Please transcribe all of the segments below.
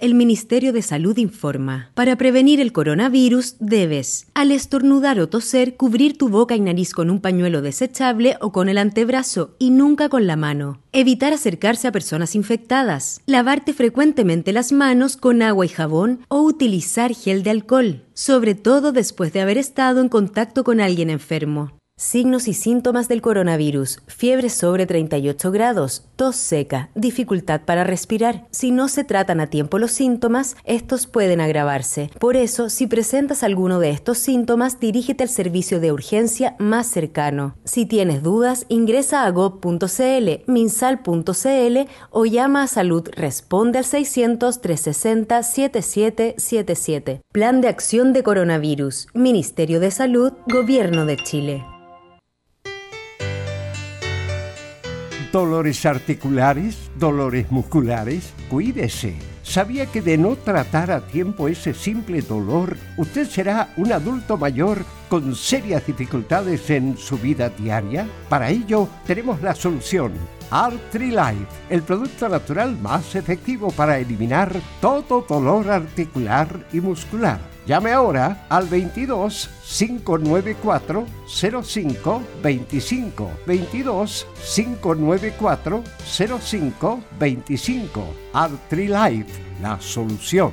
El Ministerio de Salud informa. Para prevenir el coronavirus debes, al estornudar o toser, cubrir tu boca y nariz con un pañuelo desechable o con el antebrazo y nunca con la mano. Evitar acercarse a personas infectadas. Lavarte frecuentemente las manos con agua y jabón o utilizar gel de alcohol, sobre todo después de haber estado en contacto con alguien enfermo. Signos y síntomas del coronavirus. Fiebre sobre 38 grados, tos seca, dificultad para respirar. Si no se tratan a tiempo los síntomas, estos pueden agravarse. Por eso, si presentas alguno de estos síntomas, dirígete al servicio de urgencia más cercano. Si tienes dudas, ingresa a gov.cl, minsal.cl o llama a Salud Responde al 600 360 7777. Plan de acción de coronavirus. Ministerio de Salud, Gobierno de Chile. Dolores articulares, dolores musculares, cuídese. ¿Sabía que de no tratar a tiempo ese simple dolor, usted será un adulto mayor con serias dificultades en su vida diaria? Para ello, tenemos la solución. Artrilife, el producto natural más efectivo para eliminar todo dolor articular y muscular Llame ahora al 22 594 05 25 22 594 05 25 Artrilife, la solución.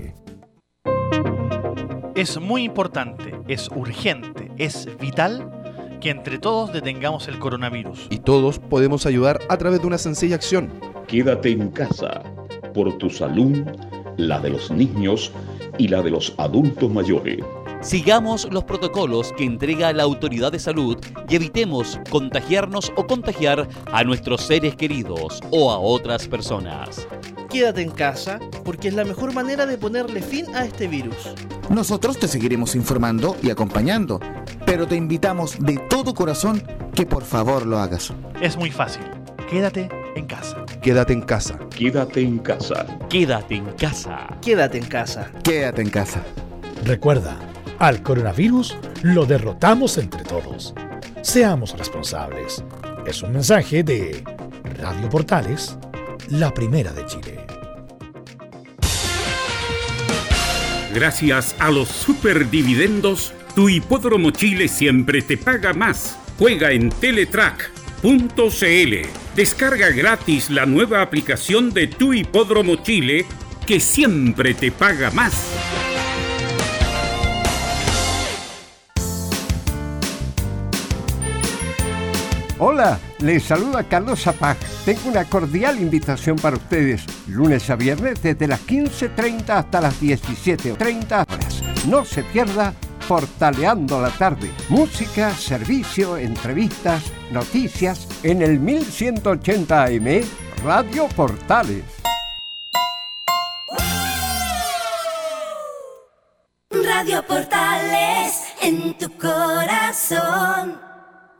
Es muy importante, es urgente, es vital que entre todos detengamos el coronavirus. Y todos podemos ayudar a través de una sencilla acción. Quédate en casa por tu salud, la de los niños y la de los adultos mayores. Sigamos los protocolos que entrega la autoridad de salud y evitemos contagiarnos o contagiar a nuestros seres queridos o a otras personas. Quédate en casa porque es la mejor manera de ponerle fin a este virus. Nosotros te seguiremos informando y acompañando, pero te invitamos de todo corazón que por favor lo hagas. Es muy fácil. Quédate en casa. Quédate en casa. Quédate en casa. Quédate en casa. Quédate en casa. Quédate en casa. Recuerda, al coronavirus lo derrotamos entre todos. Seamos responsables. Es un mensaje de Radio Portales, la primera de Chile. Gracias a los superdividendos, tu hipódromo Chile siempre te paga más. Juega en Teletrack.cl. Descarga gratis la nueva aplicación de tu hipódromo Chile que siempre te paga más. Hola, les saluda Carlos Zapag. Tengo una cordial invitación para ustedes. Lunes a viernes desde las 15.30 hasta las 17.30 horas. No se pierda Portaleando la tarde. Música, servicio, entrevistas, noticias en el 1180 AM Radio Portales. Radio Portales en tu corazón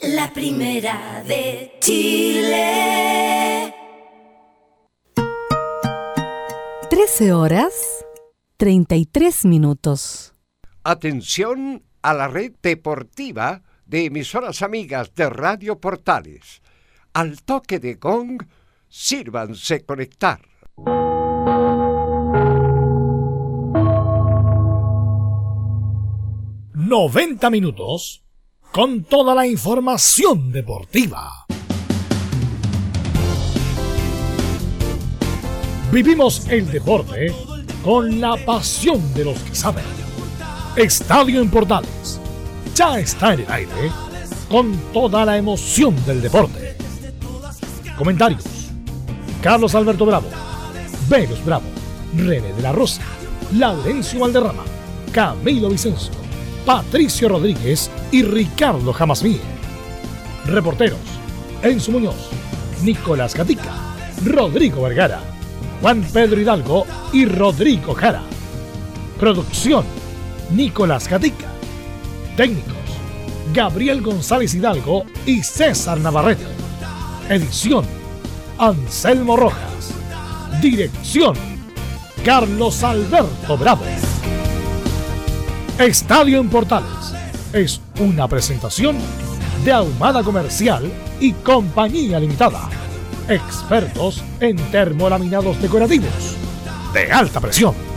la primera de Chile. 13 horas 33 minutos. Atención a la red deportiva de emisoras amigas de Radio Portales. Al toque de gong, sírvanse conectar. ¡90 minutos! Con toda la información deportiva. Vivimos el deporte con la pasión de los que saben. Estadio en Portales ya está en el aire con toda la emoción del deporte. Comentarios: Carlos Alberto Bravo, Velos Bravo, René de la Rosa, Laurencio Valderrama, Camilo Vicencio. Patricio Rodríguez y Ricardo Jamasmí. Reporteros: Enzo Muñoz, Nicolás Gatica, Rodrigo Vergara, Juan Pedro Hidalgo y Rodrigo Jara. Producción, Nicolás Gatica. Técnicos, Gabriel González Hidalgo y César Navarrete. Edición, Anselmo Rojas. Dirección, Carlos Alberto Bravo. Estadio en Portales es una presentación de Ahumada Comercial y Compañía Limitada. Expertos en termolaminados decorativos de alta presión.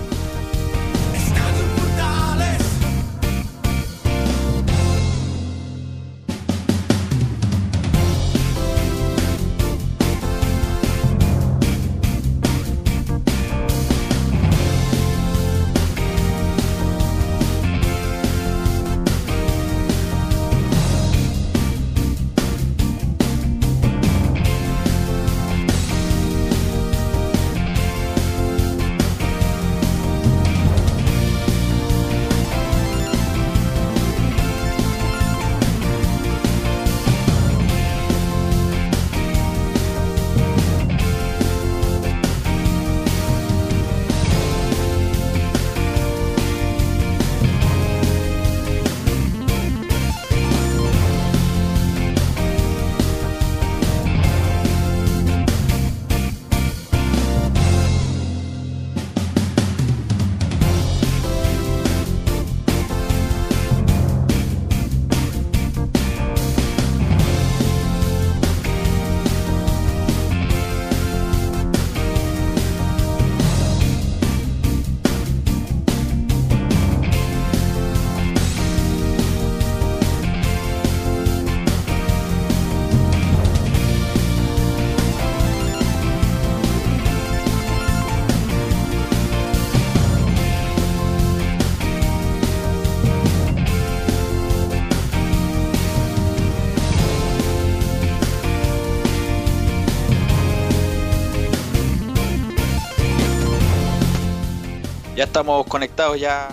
Estamos conectados ya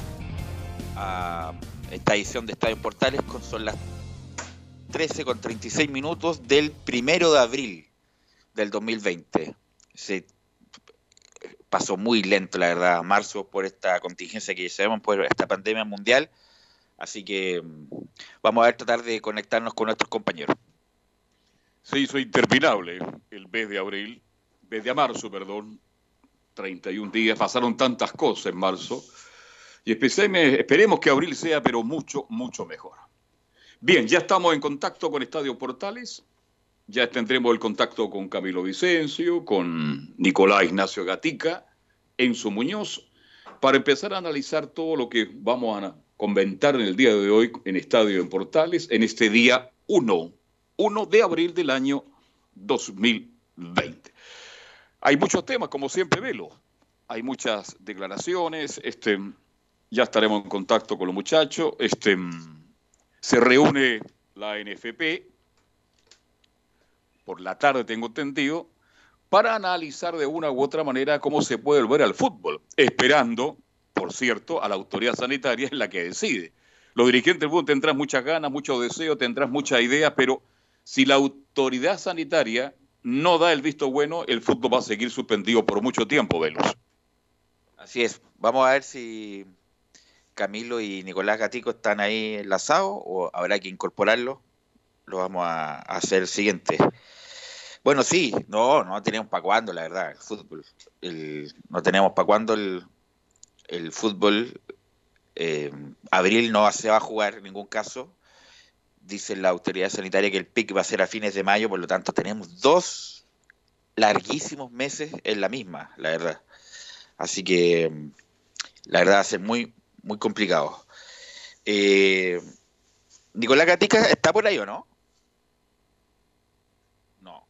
a esta edición de Estadio Portales, con son las 13 con 36 minutos del primero de abril del 2020. Se pasó muy lento, la verdad, marzo por esta contingencia que sabemos, por esta pandemia mundial. Así que mm, vamos a ver, tratar de conectarnos con nuestros compañeros. Se hizo interminable el mes de abril, mes de marzo, perdón, 31 días, pasaron tantas cosas en marzo y esperemos que abril sea pero mucho, mucho mejor. Bien, ya estamos en contacto con Estadio Portales, ya tendremos el contacto con Camilo Vicencio, con Nicolás Ignacio Gatica, Enzo Muñoz, para empezar a analizar todo lo que vamos a comentar en el día de hoy en Estadio en Portales, en este día 1, 1 de abril del año 2020. Hay muchos temas, como siempre, Velo. Hay muchas declaraciones. Este, ya estaremos en contacto con los muchachos. Este, se reúne la NFP por la tarde, tengo entendido, para analizar de una u otra manera cómo se puede volver al fútbol, esperando, por cierto, a la autoridad sanitaria es la que decide. Los dirigentes del fútbol tendrán muchas ganas, mucho deseo, tendrán muchas ideas, pero si la autoridad sanitaria no da el visto bueno, el fútbol va a seguir suspendido por mucho tiempo, Velos. Así es. Vamos a ver si Camilo y Nicolás Gatico están ahí enlazados o habrá que incorporarlo. Lo vamos a, hacer el siguiente. Bueno, sí, no, no tenemos para cuándo, la verdad, el fútbol. no tenemos para cuándo el, el fútbol. Eh, abril no se va a jugar en ningún caso dice la autoridad sanitaria que el pic va a ser a fines de mayo, por lo tanto tenemos dos larguísimos meses en la misma, la verdad. Así que la verdad va a ser muy, muy complicado. Eh, Nicolás Gatica está por ahí o no? No.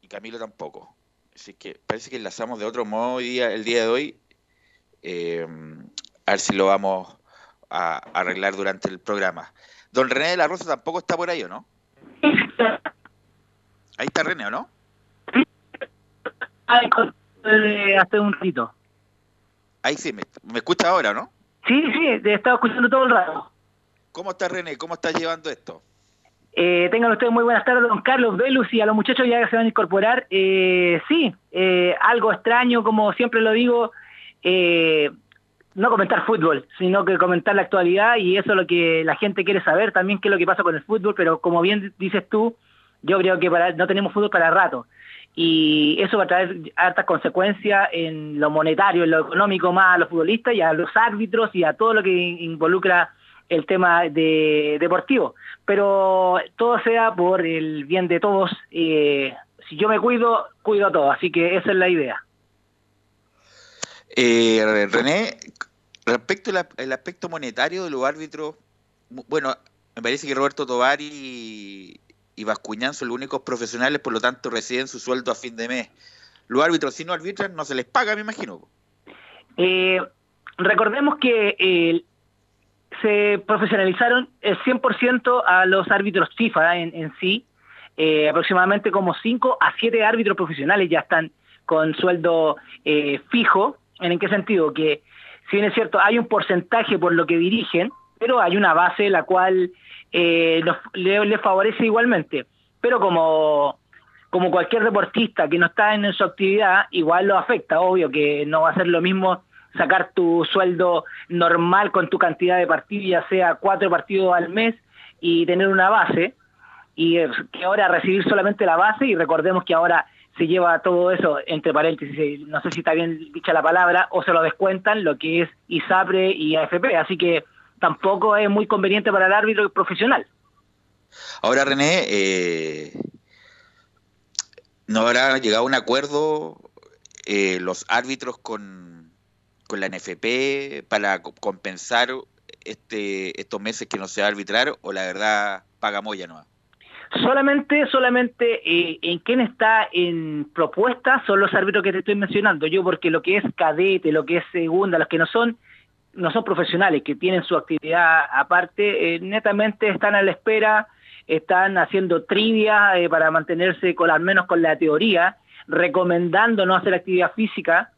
Y Camilo tampoco. Así que parece que enlazamos de otro modo el día de hoy. Eh, a ver si lo vamos a arreglar durante el programa. Don René de la Rosa tampoco está por ahí, ¿o no? Ahí está René, ¿o no? hace un ratito. Ahí sí, me, escucha ahora, ¿no? Sí, sí, te he estado escuchando todo el rato. ¿Cómo está René? ¿Cómo estás llevando esto? Eh, tengan ustedes muy buenas tardes, don Carlos Velus, y a los muchachos ya que se van a incorporar. Eh, sí, eh, algo extraño, como siempre lo digo, eh, no comentar fútbol, sino que comentar la actualidad y eso es lo que la gente quiere saber también qué es lo que pasa con el fútbol, pero como bien dices tú, yo creo que para, no tenemos fútbol para rato y eso va a traer altas consecuencias en lo monetario, en lo económico más a los futbolistas y a los árbitros y a todo lo que involucra el tema de deportivo. Pero todo sea por el bien de todos. Eh, si yo me cuido, cuido a todos. Así que esa es la idea. Eh, René, respecto al aspecto monetario de los árbitros, bueno, me parece que Roberto Tobar y, y Bascuñán son los únicos profesionales, por lo tanto reciben su sueldo a fin de mes. Los árbitros, si no arbitran, no se les paga, me imagino. Eh, recordemos que eh, se profesionalizaron el 100% a los árbitros FIFA en, sí. Eh, aproximadamente como 5 a 7 árbitros profesionales ya están con sueldo fijo ¿En qué sentido? Que si bien es cierto, hay un porcentaje por lo que dirigen, pero hay una base la cual eh, le, favorece igualmente. Pero como, como cualquier deportista que no está en su actividad, igual lo afecta, obvio que no va a ser lo mismo sacar tu sueldo normal con tu cantidad de partidos, ya sea cuatro partidos al mes, y tener una base, y que ahora recibir solamente la base, y recordemos que ahora se lleva todo eso, entre paréntesis, no sé si está bien dicha la palabra, o se lo descuentan lo que es ISAPRE y AFP, así que tampoco es muy conveniente para el árbitro profesional. Ahora, René, eh, ¿no habrá llegado a un acuerdo eh, los árbitros con, con la NFP para compensar este, estos meses que no se va a arbitrar o la verdad paga moya no? Solamente, solamente eh, en quién está en propuesta son los árbitros que te estoy mencionando. Yo, porque lo que es cadete, lo que es segunda, los que no son no son profesionales, que tienen su actividad aparte, eh, netamente están a la espera, están haciendo trivia eh, para mantenerse con al menos con la teoría, recomendando no hacer actividad física,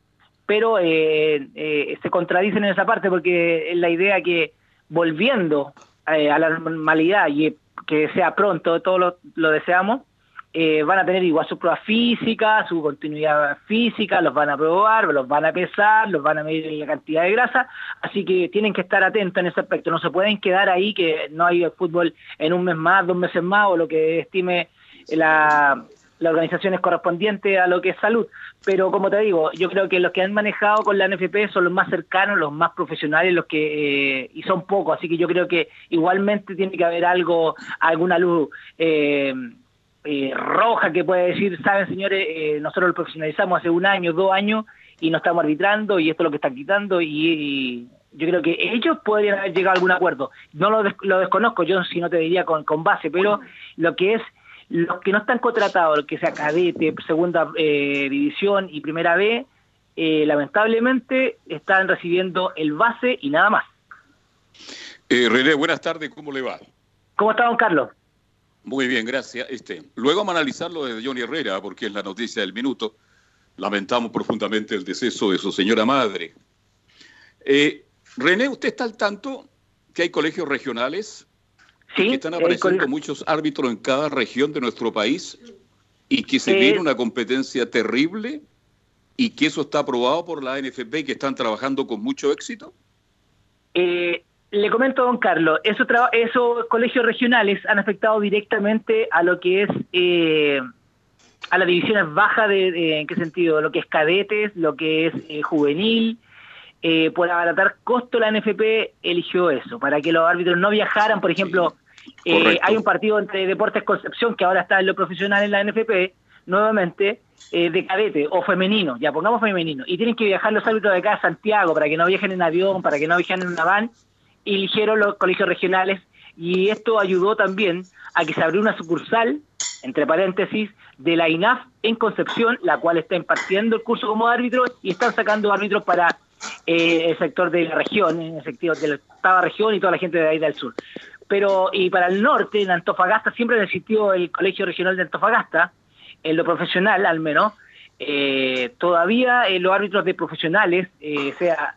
pero se contradicen en esa parte porque es la idea que volviendo a la normalidad y que sea pronto, todos lo, deseamos, eh, van a tener igual su prueba física, su continuidad física, los van a probar, los van a pesar, los van a medir la cantidad de grasa, así que tienen que estar atentos en ese aspecto, no se pueden quedar ahí que no hay fútbol en un mes más, dos meses más o lo que estime la, las organizaciones correspondientes a lo que es salud. Pero como te digo, yo creo que los que han manejado con la NFP son los más cercanos, los más profesionales, los que eh, y son pocos, así que yo creo que igualmente tiene que haber algo, alguna luz eh, eh, roja que puede decir, saben señores, nosotros lo profesionalizamos hace un año, dos años y no estamos arbitrando y esto es lo que están quitando y, yo creo que ellos podrían haber llegado a algún acuerdo. No lo, lo desconozco, yo si no te diría con base, pero lo que es los que no están contratados, que sea cadete, segunda eh, división y primera B, eh, lamentablemente están recibiendo el base y nada más. Eh, René, buenas tardes, ¿cómo le va? ¿Cómo está, don Carlos? Muy bien, gracias. Este, luego vamos a analizar lo de Johnny Herrera, porque es la noticia del minuto. Lamentamos profundamente el deceso de su señora madre. René, ¿usted está al tanto que hay colegios regionales que están apareciendo muchos árbitros en cada región de nuestro país y que se viene una competencia terrible y que eso está aprobado por la NFP y que están trabajando con mucho éxito? Eh, le comento, don Carlos, esos, esos colegios regionales han afectado directamente a lo que es eh, a las divisiones bajas, de, ¿en qué sentido? Lo que es cadetes, lo que es eh, juvenil, por abaratar costo la NFP eligió eso, para que los árbitros no viajaran, por ejemplo, eh, hay un partido entre Deportes Concepción, que ahora está en lo profesional en la NFP, nuevamente, eh, de cadete o femenino, ya pongamos femenino, y tienen que viajar los árbitros de acá a Santiago para que no viajen en avión, para que no viajen en una van, y eligieron los colegios regionales, y esto ayudó también a que se abrió una sucursal, entre paréntesis, de la INAF en Concepción, la cual está impartiendo el curso como árbitro y están sacando árbitros para eh, el sector de la región, en el sector de la octava región y toda la gente de ahí del sur pero y para el norte, en Antofagasta, siempre existió el Colegio Regional de Antofagasta, en lo profesional al menos, eh, todavía eh, los árbitros de profesionales, eh, sea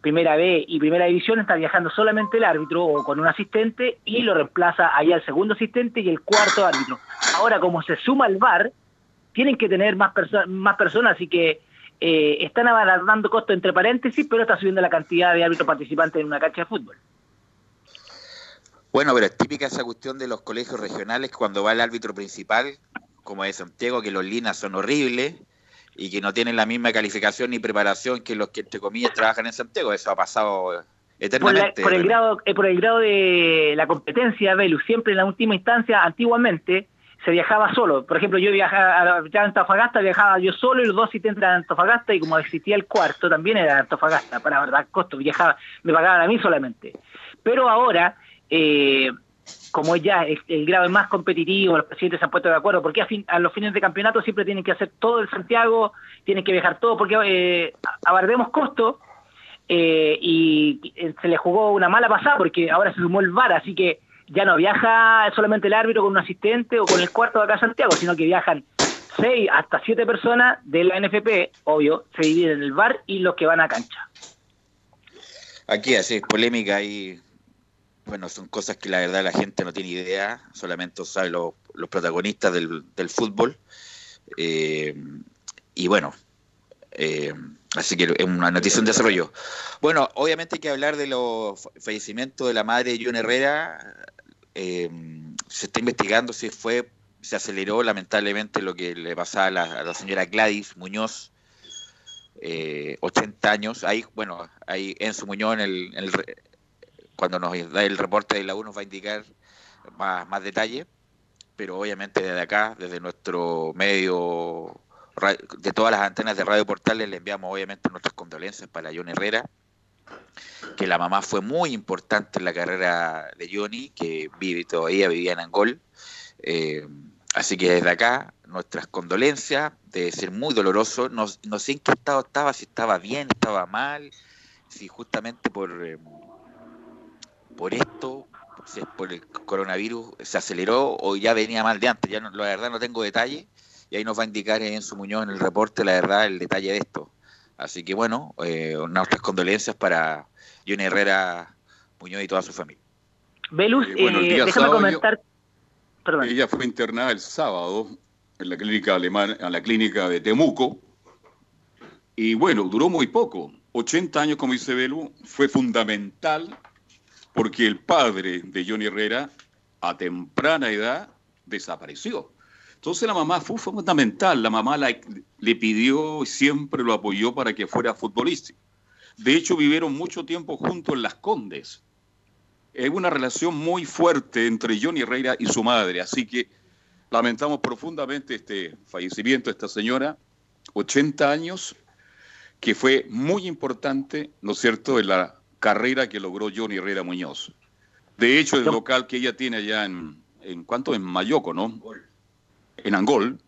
primera B y primera división, está viajando solamente el árbitro o con un asistente y lo reemplaza allá el segundo asistente y el cuarto árbitro. Ahora, como se suma el VAR, tienen que tener más, más personas, así que eh, están abaratando costos entre paréntesis, pero está subiendo la cantidad de árbitros participantes en una cancha de fútbol. Bueno, pero es típica esa cuestión de los colegios regionales cuando va el árbitro principal, como de Santiago, que los linas son horribles y que no tienen la misma calificación ni preparación que los que, entre comillas, trabajan en Santiago. Eso ha pasado eternamente. Por, el, grado, eh, por el grado de la competencia, Velus, siempre en la última instancia, antiguamente, se viajaba solo. Por ejemplo, yo viajaba a Antofagasta, viajaba yo solo y los dos asistentes eran Antofagasta y como existía el cuarto, también era Antofagasta, para verdad costo, viajaba, me pagaban a mí solamente. Pero ahora eh, como ya el, grado es más competitivo, los presidentes se han puesto de acuerdo, porque a, los fines de campeonato siempre tienen que hacer todo el Santiago, tienen que viajar todo, porque eh, abardemos costo eh, y se le jugó una mala pasada porque ahora se sumó el VAR, así que ya no viaja solamente el árbitro con un asistente o con el cuarto de acá a Santiago, sino que viajan seis hasta siete personas de la NFP, obvio, se dividen el VAR y los que van a cancha. Aquí así, polémica y bueno, son cosas que la verdad la gente no tiene idea, solamente sabe los protagonistas del, fútbol. Eh, y bueno, eh, así que es una noticia en desarrollo. Bueno, obviamente hay que hablar de los fallecimientos de la madre de John Herrera. Eh, se está investigando si fue, se aceleró lamentablemente lo que le pasaba a la, señora Gladys Muñoz, 80 años. Ahí, bueno, ahí Enzo Muñoz en el, en el cuando nos da el reporte de la U nos va a indicar más, más detalle, pero obviamente desde acá, desde nuestro medio, de todas las antenas de Radio Portales, le enviamos obviamente nuestras condolencias para Johnny Herrera, que la mamá fue muy importante en la carrera de Johnny, que vive todavía, vivía en Angol. Eh, así que desde acá, nuestras condolencias, debe ser muy doloroso. No, no sé en qué estado estaba, si estaba bien, estaba mal, si justamente por... Eh, por esto, si es por el coronavirus, se aceleró o ya venía mal de antes. Ya la verdad no tengo detalle y ahí nos va a indicar en su Muñoz en el reporte la verdad, el detalle de esto. Así que bueno, eh, nuestras condolencias para Johnny Herrera Muñoz y toda su familia. Belus, eh, déjame comentar. Ella fue internada el sábado en la clínica alemana, en la clínica de Temuco. Y bueno, duró muy poco. 80 años, como dice Belu, fue fundamental porque el padre de Johnny Herrera a temprana edad desapareció. Entonces la mamá fue fundamental, la mamá le pidió y siempre lo apoyó para que fuera futbolista. De hecho, vivieron mucho tiempo juntos en Las Condes. Es una relación muy fuerte entre Johnny Herrera y su madre, así que lamentamos profundamente este fallecimiento de esta señora, 80 años, que fue muy importante, ¿no es cierto?, en la carrera que logró Johnny Herrera Muñoz. De hecho, el local que ella tiene allá en, en ¿cuánto? En Mayoco, ¿no? En Angol,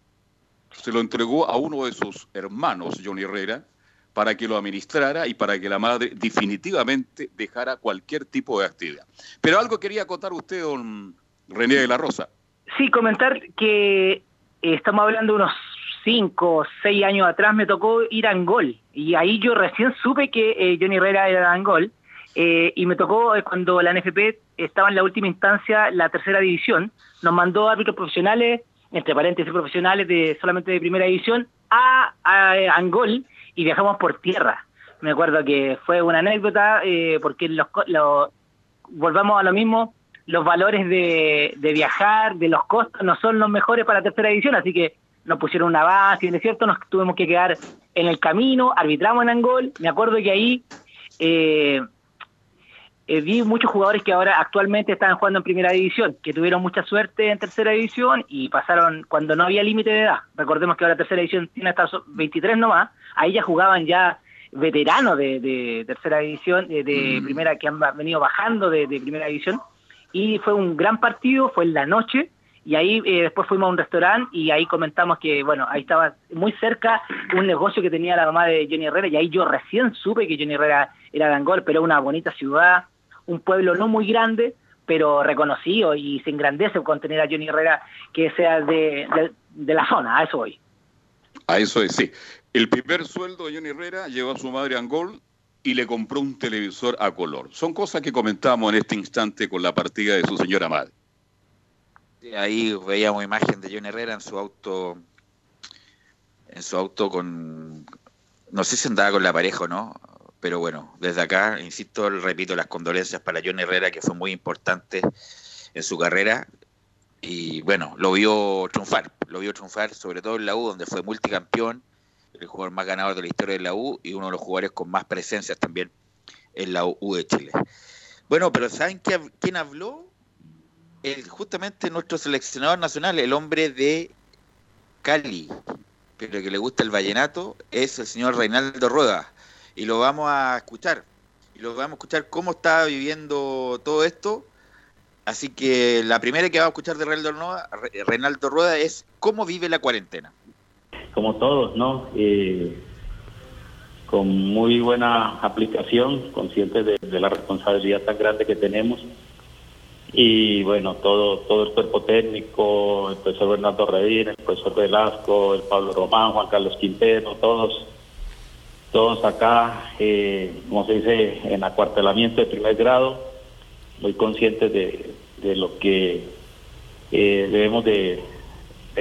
se lo entregó a uno de sus hermanos, Johnny Herrera, para que lo administrara y para que la madre definitivamente dejara cualquier tipo de actividad. Pero algo quería contar usted, don René de la Rosa. Sí, comentar que eh, estamos hablando de unos cinco o seis años atrás me tocó ir a Angol y ahí yo recién supe que eh, Johnny Herrera era de Angol eh, y me tocó eh, cuando la NFP estaba en la última instancia, la tercera división, nos mandó árbitros profesionales, entre paréntesis profesionales, de solamente de primera división, a, Angol y viajamos por tierra. Me acuerdo que fue una anécdota eh, porque los, volvamos a lo mismo, los valores de, viajar, de los costos, no son los mejores para la tercera división, así que nos pusieron una base, y en cierto nos tuvimos que quedar en el camino, arbitramos en Angol, me acuerdo que ahí eh, eh, vi muchos jugadores que ahora actualmente están jugando en primera división, que tuvieron mucha suerte en tercera división y pasaron cuando no había límite de edad. Recordemos que ahora tercera división tiene hasta 23 nomás, ahí ya jugaban ya veteranos de, tercera división, de, mm. primera que han venido bajando de, primera división. Y fue un gran partido, fue en la noche, y ahí eh, después fuimos a un restaurante y ahí comentamos que, bueno, ahí estaba muy cerca un negocio que tenía la mamá de Jenny Herrera y ahí yo recién supe que Jenny Herrera era de Angol, pero una bonita ciudad, un pueblo no muy grande, pero reconocido y se engrandece con tener a Johnny Herrera que sea de, la zona, a eso voy. A eso es, sí. El primer sueldo de Johnny Herrera llevó a su madre a Angol y le compró un televisor a color. Son cosas que comentamos en este instante con la partida de su señora madre. Ahí veíamos imagen de Johnny Herrera en su auto, en su auto con no sé si andaba con la pareja o no, pero bueno, desde acá, insisto, repito las condolencias para John Herrera, que fue muy importante en su carrera. Y bueno, lo vio triunfar, lo vio triunfar sobre todo en la U, donde fue multicampeón, el jugador más ganador de la historia de la U y uno de los jugadores con más presencias también en la U de Chile. Bueno, pero ¿saben quién habló? El, justamente nuestro seleccionador nacional, el hombre de Cali, pero que le gusta el vallenato, es el señor Reinaldo Rueda. Y lo vamos a escuchar. Y lo vamos a escuchar cómo está viviendo todo esto. Así que la primera que vamos a escuchar de Reinaldo Rueda es cómo vive la cuarentena. Como todos, ¿no? Eh, con muy buena aplicación, consciente de, de, la responsabilidad tan grande que tenemos. Y bueno, todo, todo el cuerpo técnico, el profesor Bernardo Redín, el profesor Velasco, el Pablo Román, Juan Carlos Quintero, todos, todos acá, eh, como se dice, en acuartelamiento de primer grado, muy conscientes de, de lo que eh, debemos de,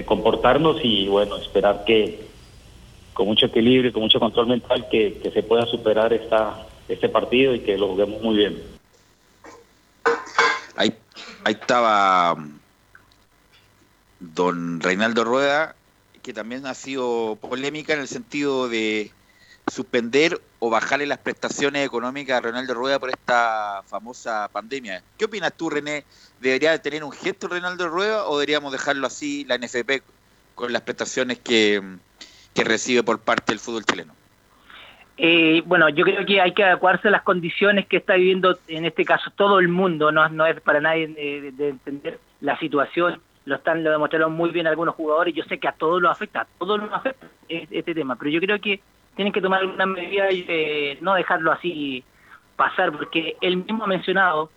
comportarnos y bueno, esperar que con mucho equilibrio con mucho control mental que, se pueda superar esta, este partido y que lo juguemos muy bien. Ahí, ahí estaba um, don Reinaldo Rueda, que también ha sido polémica en el sentido de suspender o bajarle las prestaciones económicas a Reinaldo Rueda por esta famosa pandemia. ¿Qué opinas tú, René? ¿Debería tener un gesto Reinaldo Rueda o deberíamos dejarlo así, la NFP, con las prestaciones que, que recibe por parte del fútbol chileno? Eh, bueno, yo creo que hay que adecuarse a las condiciones que está viviendo en este caso todo el mundo, no, es para nadie de, entender la situación, lo están lo demostraron muy bien algunos jugadores, yo sé que a todos los afecta, a todos los afecta este tema, pero yo creo que tienen que tomar alguna medida y eh, no dejarlo así pasar, porque él mismo ha mencionado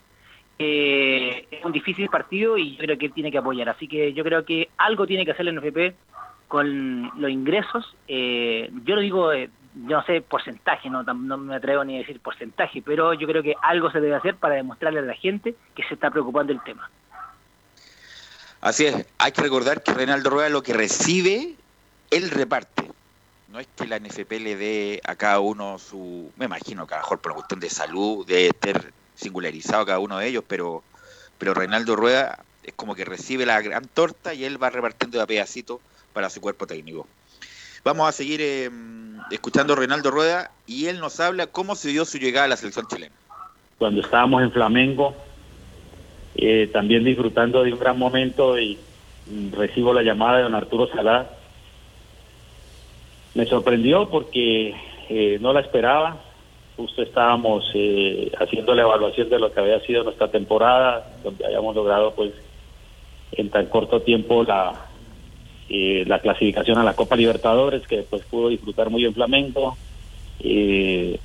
eh, es un difícil partido y yo creo que él tiene que apoyar, así que yo creo que algo tiene que hacer el NFP con los ingresos, eh, yo lo digo, eh, yo no sé porcentaje, no, no me atrevo ni a decir porcentaje, pero yo creo que algo se debe hacer para demostrarle a la gente que se está preocupando del tema. Así es, hay que recordar que Reinaldo Rueda lo que recibe, él reparte. No es que la NFP le dé a cada uno su, me imagino que a lo mejor por una cuestión de salud, de estar singularizado cada uno de ellos, pero, pero Reinaldo Rueda es como que recibe la gran torta y él va repartiendo de a pedacito para su cuerpo técnico. Vamos a seguir eh, escuchando a Reinaldo Rueda y él nos habla cómo se dio su llegada a la selección chilena. Cuando estábamos en Flamengo, eh, también disfrutando de un gran momento y mm, recibo la llamada de don Arturo Salá. Me sorprendió porque eh, no la esperaba. Justo estábamos haciendo la evaluación de lo que había sido nuestra temporada, donde habíamos logrado pues en tan corto tiempo la, eh, la clasificación a la Copa Libertadores, que después pudo disfrutar muy bien Flamengo, eh,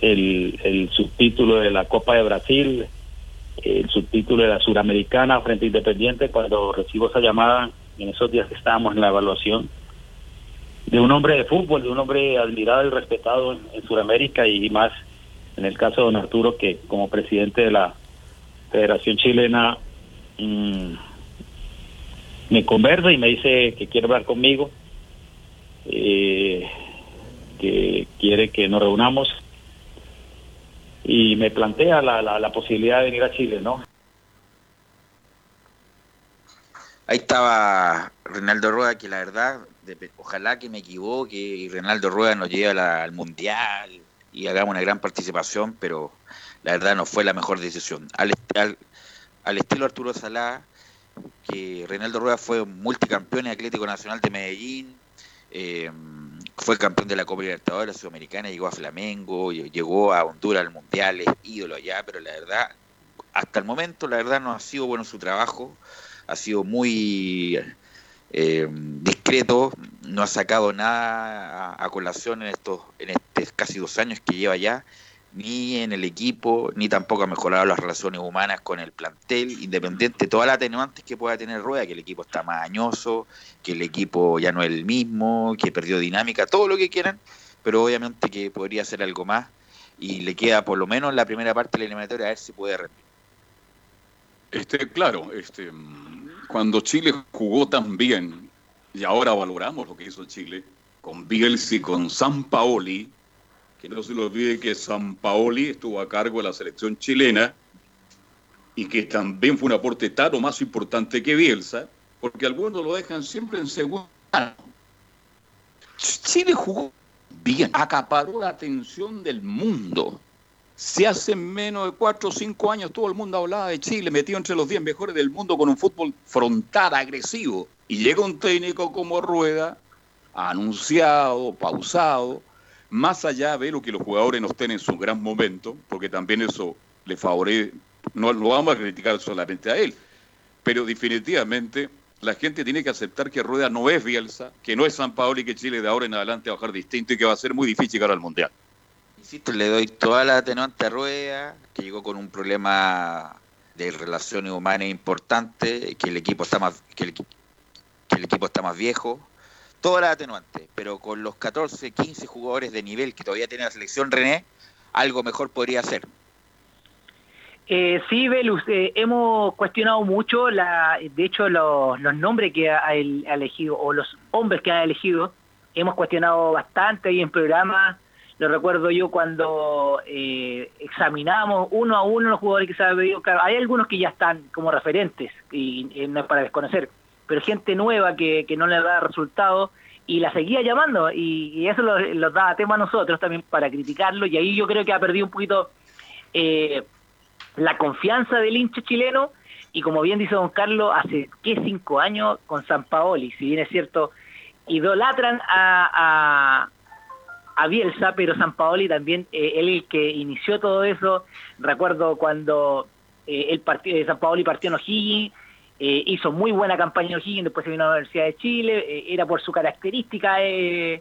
el, subtítulo de la Copa de Brasil, el subtítulo de la Suramericana frente a Independiente, cuando recibo esa llamada, en esos días que estábamos en la evaluación, de un hombre de fútbol, de un hombre admirado y respetado en, Sudamérica y más en el caso de don Arturo, que como presidente de la Federación Chilena, mmm, me conversa y me dice que quiere hablar conmigo, eh, que quiere que nos reunamos y me plantea la, la, posibilidad de venir a Chile, ¿no? Ahí estaba Reinaldo Rueda, que la verdad, ojalá que me equivoque y Reinaldo Rueda nos lleve al Mundial y hagamos una gran participación, pero la verdad no fue la mejor decisión. Al, estilo Arturo Salá, que Reinaldo Rueda fue multicampeón en Atlético Nacional de Medellín, eh, fue campeón de la Copa Libertadores Sudamericana, llegó a Flamengo, llegó a Honduras al Mundial, es ídolo allá, pero la verdad, hasta el momento, la verdad no ha sido bueno su trabajo, ha sido muy eh, discreto, no ha sacado nada a, colación en estos, en estos casi dos años que lleva ya, ni en el equipo, ni tampoco ha mejorado las relaciones humanas con el plantel, independiente de todas las atenuantes que pueda tener Rueda, que el equipo está más añoso, que el equipo ya no es el mismo, que perdió dinámica, todo lo que quieran, pero obviamente que podría hacer algo más y le queda por lo menos la primera parte de la eliminatoria a ver si puede rendir. Este, claro, este, cuando Chile jugó tan bien y ahora valoramos lo que hizo Chile, con Bielsa y con San Paoli, que no se le olvide que San Paoli estuvo a cargo de la selección chilena y que también fue un aporte tal o más importante que Bielsa, porque algunos lo dejan siempre en segundo. Chile jugó bien, acaparó la atención del mundo. Si hace menos de cuatro o cinco años todo el mundo hablaba de Chile, metido entre los 10 mejores del mundo con un fútbol frontal, agresivo, y llega un técnico como Rueda, anunciado, pausado, más allá de lo que los jugadores no estén en su gran momento, porque también eso le favorece, no lo vamos a criticar solamente a él, pero definitivamente la gente tiene que aceptar que Rueda no es Bielsa, que no es San Paolo y que Chile de ahora en adelante va a bajar distinto y que va a ser muy difícil llegar al Mundial. Insisto, le doy toda la atenuante a Rueda, que llegó con un problema de relaciones humanas importante, que el equipo está más, que el, equipo está más viejo, todas las atenuantes, pero con los 14, 15 jugadores de nivel que todavía tiene la selección René, algo mejor podría ser. Eh, sí, Velus, eh, hemos cuestionado mucho, la, de hecho, los, los nombres que ha, ha elegido, o los hombres que ha elegido, hemos cuestionado bastante ahí en programa. Lo recuerdo yo cuando eh, examinamos uno a uno los jugadores que se han pedido. Claro, hay algunos que ya están como referentes, y, no es para desconocer, pero gente nueva que, que no le da resultado y la seguía llamando, y, eso lo da tema a nosotros también para criticarlo, y ahí yo creo que ha perdido un poquito. Eh, la confianza del hincha chileno y como bien dice don Carlos, hace ¿qué? cinco años con San Paoli, si bien es cierto, idolatran a, a, Bielsa, pero San Paoli también, eh, él el que inició todo eso, recuerdo cuando eh, el partido de San Paoli partió en O'Higgins, eh, hizo muy buena campaña en O'Higgins, después se vino a la Universidad de Chile, eh, era por su característica eh,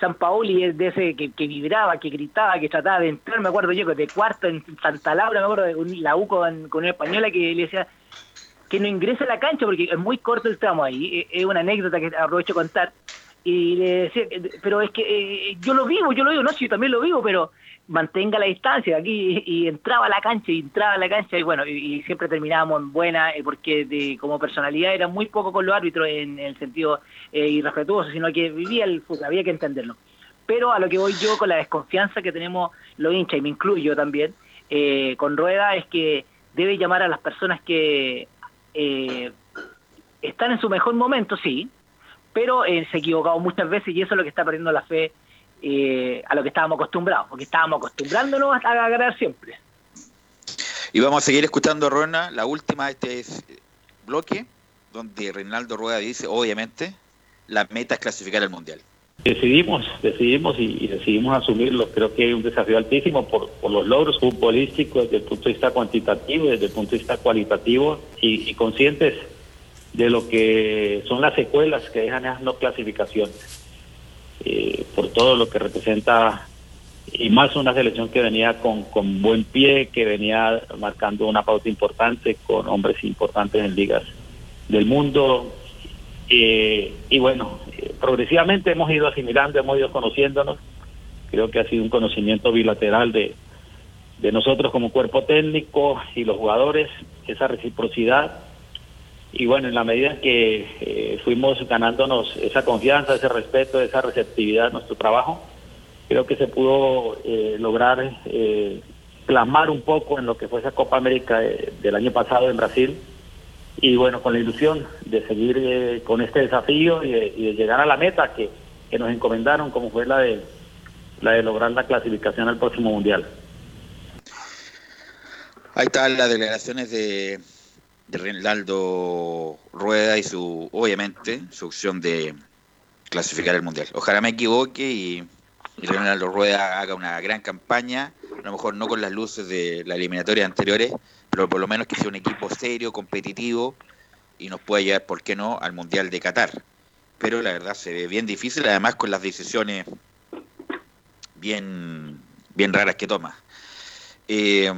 San Paoli es de ese que, vibraba, que gritaba, que trataba de entrar, me acuerdo yo, de cuarto en Santa Laura, me acuerdo de un, la U con, con una española que le decía que no ingrese a la cancha porque es muy corto el tramo ahí, es una anécdota que aprovecho contar, y le decía, pero es que eh, yo lo vivo, yo lo vivo, no, sí, yo también lo vivo, pero mantenga la distancia aquí y, entraba a la cancha y entraba a la cancha y bueno y, siempre terminábamos en buena eh, porque de, como personalidad era muy poco con los árbitros en, el sentido eh, irrespetuoso sino que vivía el fútbol había que entenderlo. Pero a lo que voy yo con la desconfianza que tenemos los hinchas y me incluyo también eh, con Rueda es que debe llamar a las personas que están en su mejor momento sí pero se ha equivocado muchas veces y eso es lo que está perdiendo la fe eh, a lo que estábamos acostumbrados, porque estábamos acostumbrándonos a, a ganar siempre. Y vamos a seguir escuchando, Rona, la última de este bloque, donde Reinaldo Rueda dice, obviamente, la meta es clasificar al Mundial. Decidimos, decidimos y, y, decidimos asumirlo. Creo que hay un desafío altísimo por, por, los logros futbolísticos desde el punto de vista cuantitativo, desde el punto de vista cualitativo y, y conscientes de lo que son las secuelas que dejan esas no clasificaciones. Eh, por todo lo que representa y más una selección que venía con, con buen pie, que venía marcando una pauta importante con hombres importantes en ligas del mundo. Eh, y bueno, eh, progresivamente hemos ido asimilando, hemos ido conociéndonos. Creo que ha sido un conocimiento bilateral de, de nosotros como cuerpo técnico y los jugadores, esa reciprocidad. Y bueno, en la medida que eh, fuimos ganándonos esa confianza, ese respeto, esa receptividad a nuestro trabajo, creo que se pudo eh, lograr eh, plasmar un poco en lo que fue esa Copa América de, del año pasado en Brasil y bueno, con la ilusión de seguir eh, con este desafío y de, y de, llegar a la meta que, que nos encomendaron como fue la de la de lograr la clasificación al próximo mundial. Ahí están las declaraciones de, de Reinaldo Rueda y su, obviamente, su opción de clasificar el mundial. Ojalá me equivoque y y Reinaldo Rueda haga una gran campaña, a lo mejor no con las luces de las eliminatorias anteriores, pero por lo menos que sea un equipo serio, competitivo y nos pueda llevar, ¿por qué no?, al Mundial de Qatar. Pero la verdad se ve bien difícil, además con las decisiones bien, bien raras que toma. Eh,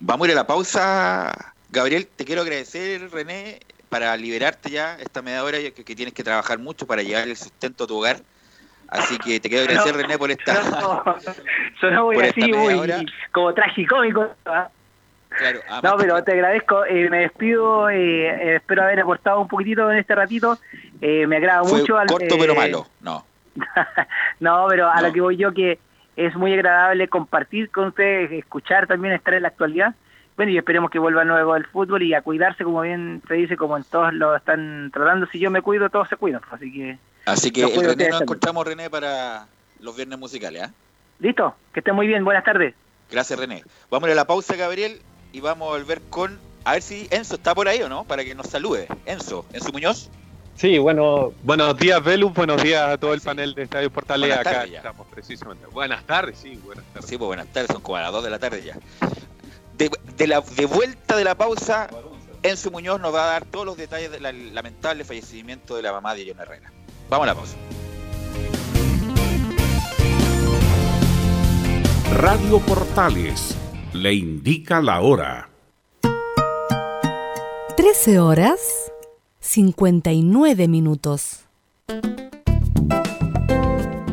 vamos a ir a la pausa. Gabriel, te quiero agradecer, René, para liberarte ya esta media hora que, que tienes que trabajar mucho para llevar el sustento a tu hogar. Así que te quiero agradecer, no, René, por esta. No, sonó muy así, muy como tragicómico. ¿eh? Claro, ah, no, pero te agradezco, eh, me despido, eh, espero haber aportado un poquitito en este ratito. Eh, me agrada Fue mucho. Corto al, pero malo, no. no, pero a lo que voy yo que es muy agradable compartir con ustedes, escuchar también, estar en la actualidad. Bueno, y esperemos que vuelva nuevo el fútbol y a cuidarse, como bien se dice, como en todos lo están tratando. Si yo me cuido, todos se cuidan. pues, Así que. Así que el René nos encontramos, René, para los viernes musicales. ¿ah? Listo, que estén muy bien. Buenas tardes. Gracias, René. Vamos a la pausa, Gabriel, y vamos a volver con. A ver si Enzo está por ahí o no, para que nos salude. Enzo, Enzo Muñoz. Sí, bueno, buenos días, Velus, buenos días a todo el panel de Estadio Portales. Acá ya. estamos precisamente. Buenas tardes, sí, buenas tardes. Sí, pues buenas tardes, son como a las 2 de la tarde ya. De, de la, de vuelta de la pausa, Enzo Muñoz nos va a dar todos los detalles del lamentable fallecimiento de la mamá de John Herrera. Vamos a la pausa. Radio Portales le indica la hora. 13 horas 59 minutos.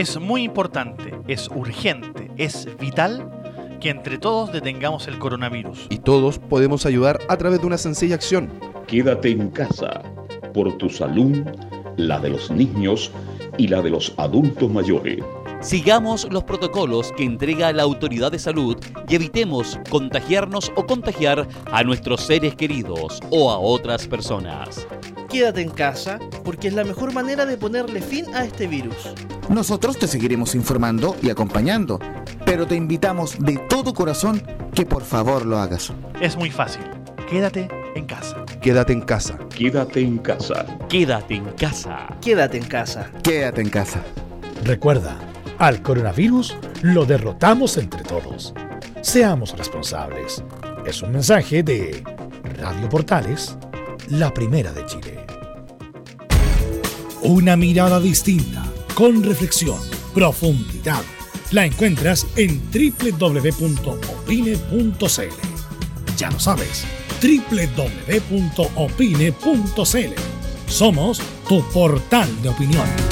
Es muy importante, es urgente, es vital que entre todos detengamos el coronavirus. Y todos podemos ayudar a través de una sencilla acción. Quédate en casa por tu salud, la de los niños y la de los adultos mayores. Sigamos los protocolos que entrega la autoridad de salud y evitemos contagiarnos o contagiar a nuestros seres queridos o a otras personas. Quédate en casa porque es la mejor manera de ponerle fin a este virus. Nosotros te seguiremos informando y acompañando, pero te invitamos de todo corazón que por favor lo hagas. Es muy fácil. Quédate en casa. Quédate en casa. Quédate en casa. Quédate en casa. Quédate en casa. Quédate en casa. Recuerda, al coronavirus lo derrotamos entre todos. Seamos responsables. Es un mensaje de Radio Portales, la primera de Chile. Una mirada distinta, con reflexión, profundidad. La encuentras en www.opine.cl. Ya lo sabes, www.opine.cl. Somos tu portal de opinión.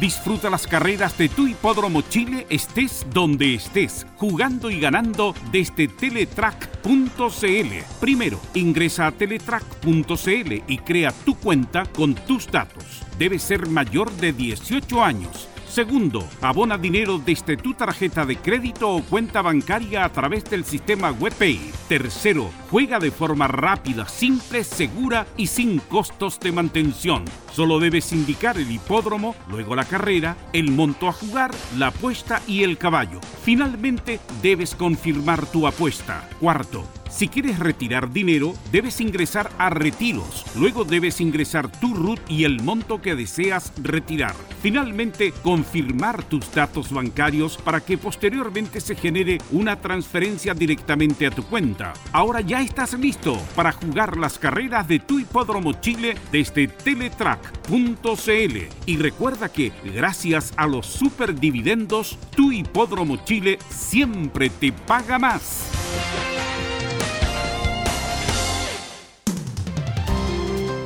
Disfruta las carreras de tu hipódromo Chile estés donde estés, jugando y ganando desde teletrack.cl. Primero, ingresa a teletrack.cl y crea tu cuenta con tus datos. Debes ser mayor de 18 años. Segundo, abona dinero desde tu tarjeta de crédito o cuenta bancaria a través del sistema WebPay. Tercero, juega de forma rápida, simple, segura y sin costos de mantención. Solo debes indicar el hipódromo, luego la carrera, el monto a jugar, la apuesta y el caballo. Finalmente, debes confirmar tu apuesta. Cuarto, si quieres retirar dinero, debes ingresar a Retiros. Luego debes ingresar tu RUT y el monto que deseas retirar. Finalmente, confirmar tus datos bancarios para que posteriormente se genere una transferencia directamente a tu cuenta. Ahora ya estás listo para jugar las carreras de tu hipódromo Chile desde teletrack.cl. Y recuerda que gracias a los superdividendos, tu hipódromo Chile siempre te paga más.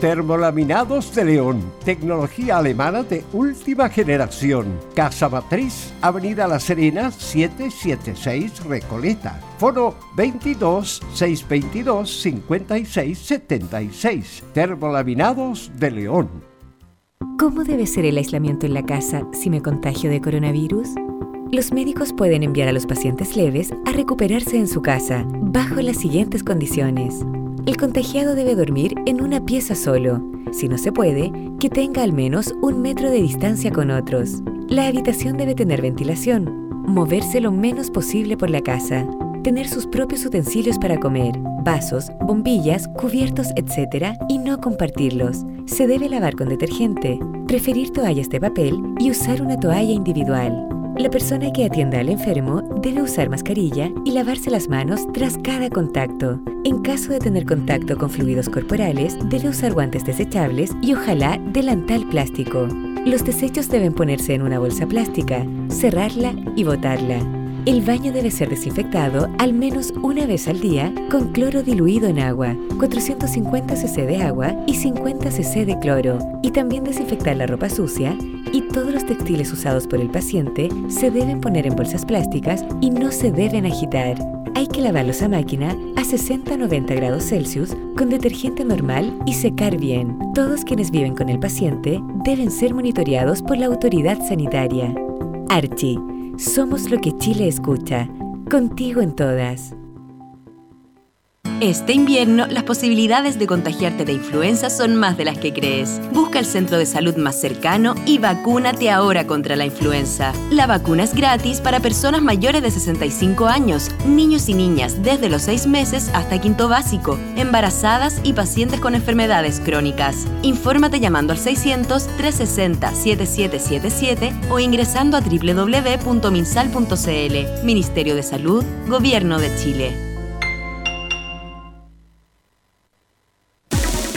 Termolaminados de León, tecnología alemana de última generación. Casa Matriz, Avenida La Serena, 776 Recoleta. Foro 22 622 56 76. Termolaminados de León. ¿Cómo debe ser el aislamiento en la casa si me contagio de coronavirus? Los médicos pueden enviar a los pacientes leves a recuperarse en su casa bajo las siguientes condiciones. El contagiado debe dormir en una pieza solo. Si no se puede, que tenga al menos un metro de distancia con otros. La habitación debe tener ventilación. Moverse lo menos posible por la casa. Tener sus propios utensilios para comer, vasos, bombillas, cubiertos, etc. y no compartirlos. Se debe lavar con detergente. Preferir toallas de papel y usar una toalla individual. La persona que atienda al enfermo debe usar mascarilla y lavarse las manos tras cada contacto. En caso de tener contacto con fluidos corporales, debe usar guantes desechables y ojalá delantal plástico. Los desechos deben ponerse en una bolsa plástica, cerrarla y botarla. El baño debe ser desinfectado al menos una vez al día con cloro diluido en agua, 450 cc de agua y 50 cc de cloro. Y también desinfectar la ropa sucia y todos los textiles usados por el paciente se deben poner en bolsas plásticas y no se deben agitar. Hay que lavarlos a máquina a 60-90 grados Celsius con detergente normal y secar bien. Todos quienes viven con el paciente deben ser monitoreados por la autoridad sanitaria. Archie somos lo que Chile escucha. Contigo en todas. Este invierno, las posibilidades de contagiarte de influenza son más de las que crees. Busca el centro de salud más cercano y vacúnate ahora contra la influenza. La vacuna es gratis para personas mayores de 65 años, niños y niñas desde los 6 meses hasta quinto básico, embarazadas y pacientes con enfermedades crónicas. Infórmate llamando al 600-360-7777 o ingresando a www.minsal.cl. Ministerio de Salud, Gobierno de Chile.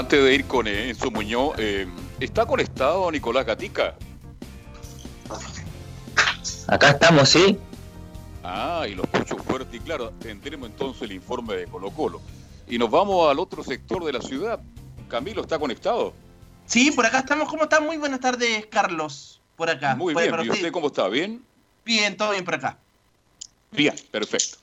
Antes de ir con eh, Enzo Muñoz, eh, ¿está conectado Nicolás Gatica? Acá estamos, sí. Ah, y lo escucho fuerte y claro. Tendremos entonces el informe de Colo Colo. Y nos vamos al otro sector de la ciudad. Camilo, ¿está conectado? Sí, por acá estamos. ¿Cómo están? Muy buenas tardes, Carlos. Por acá. Muy Por- bien. ¿Y usted cómo está? ¿Bien? Bien, todo bien por acá. Bien, perfecto.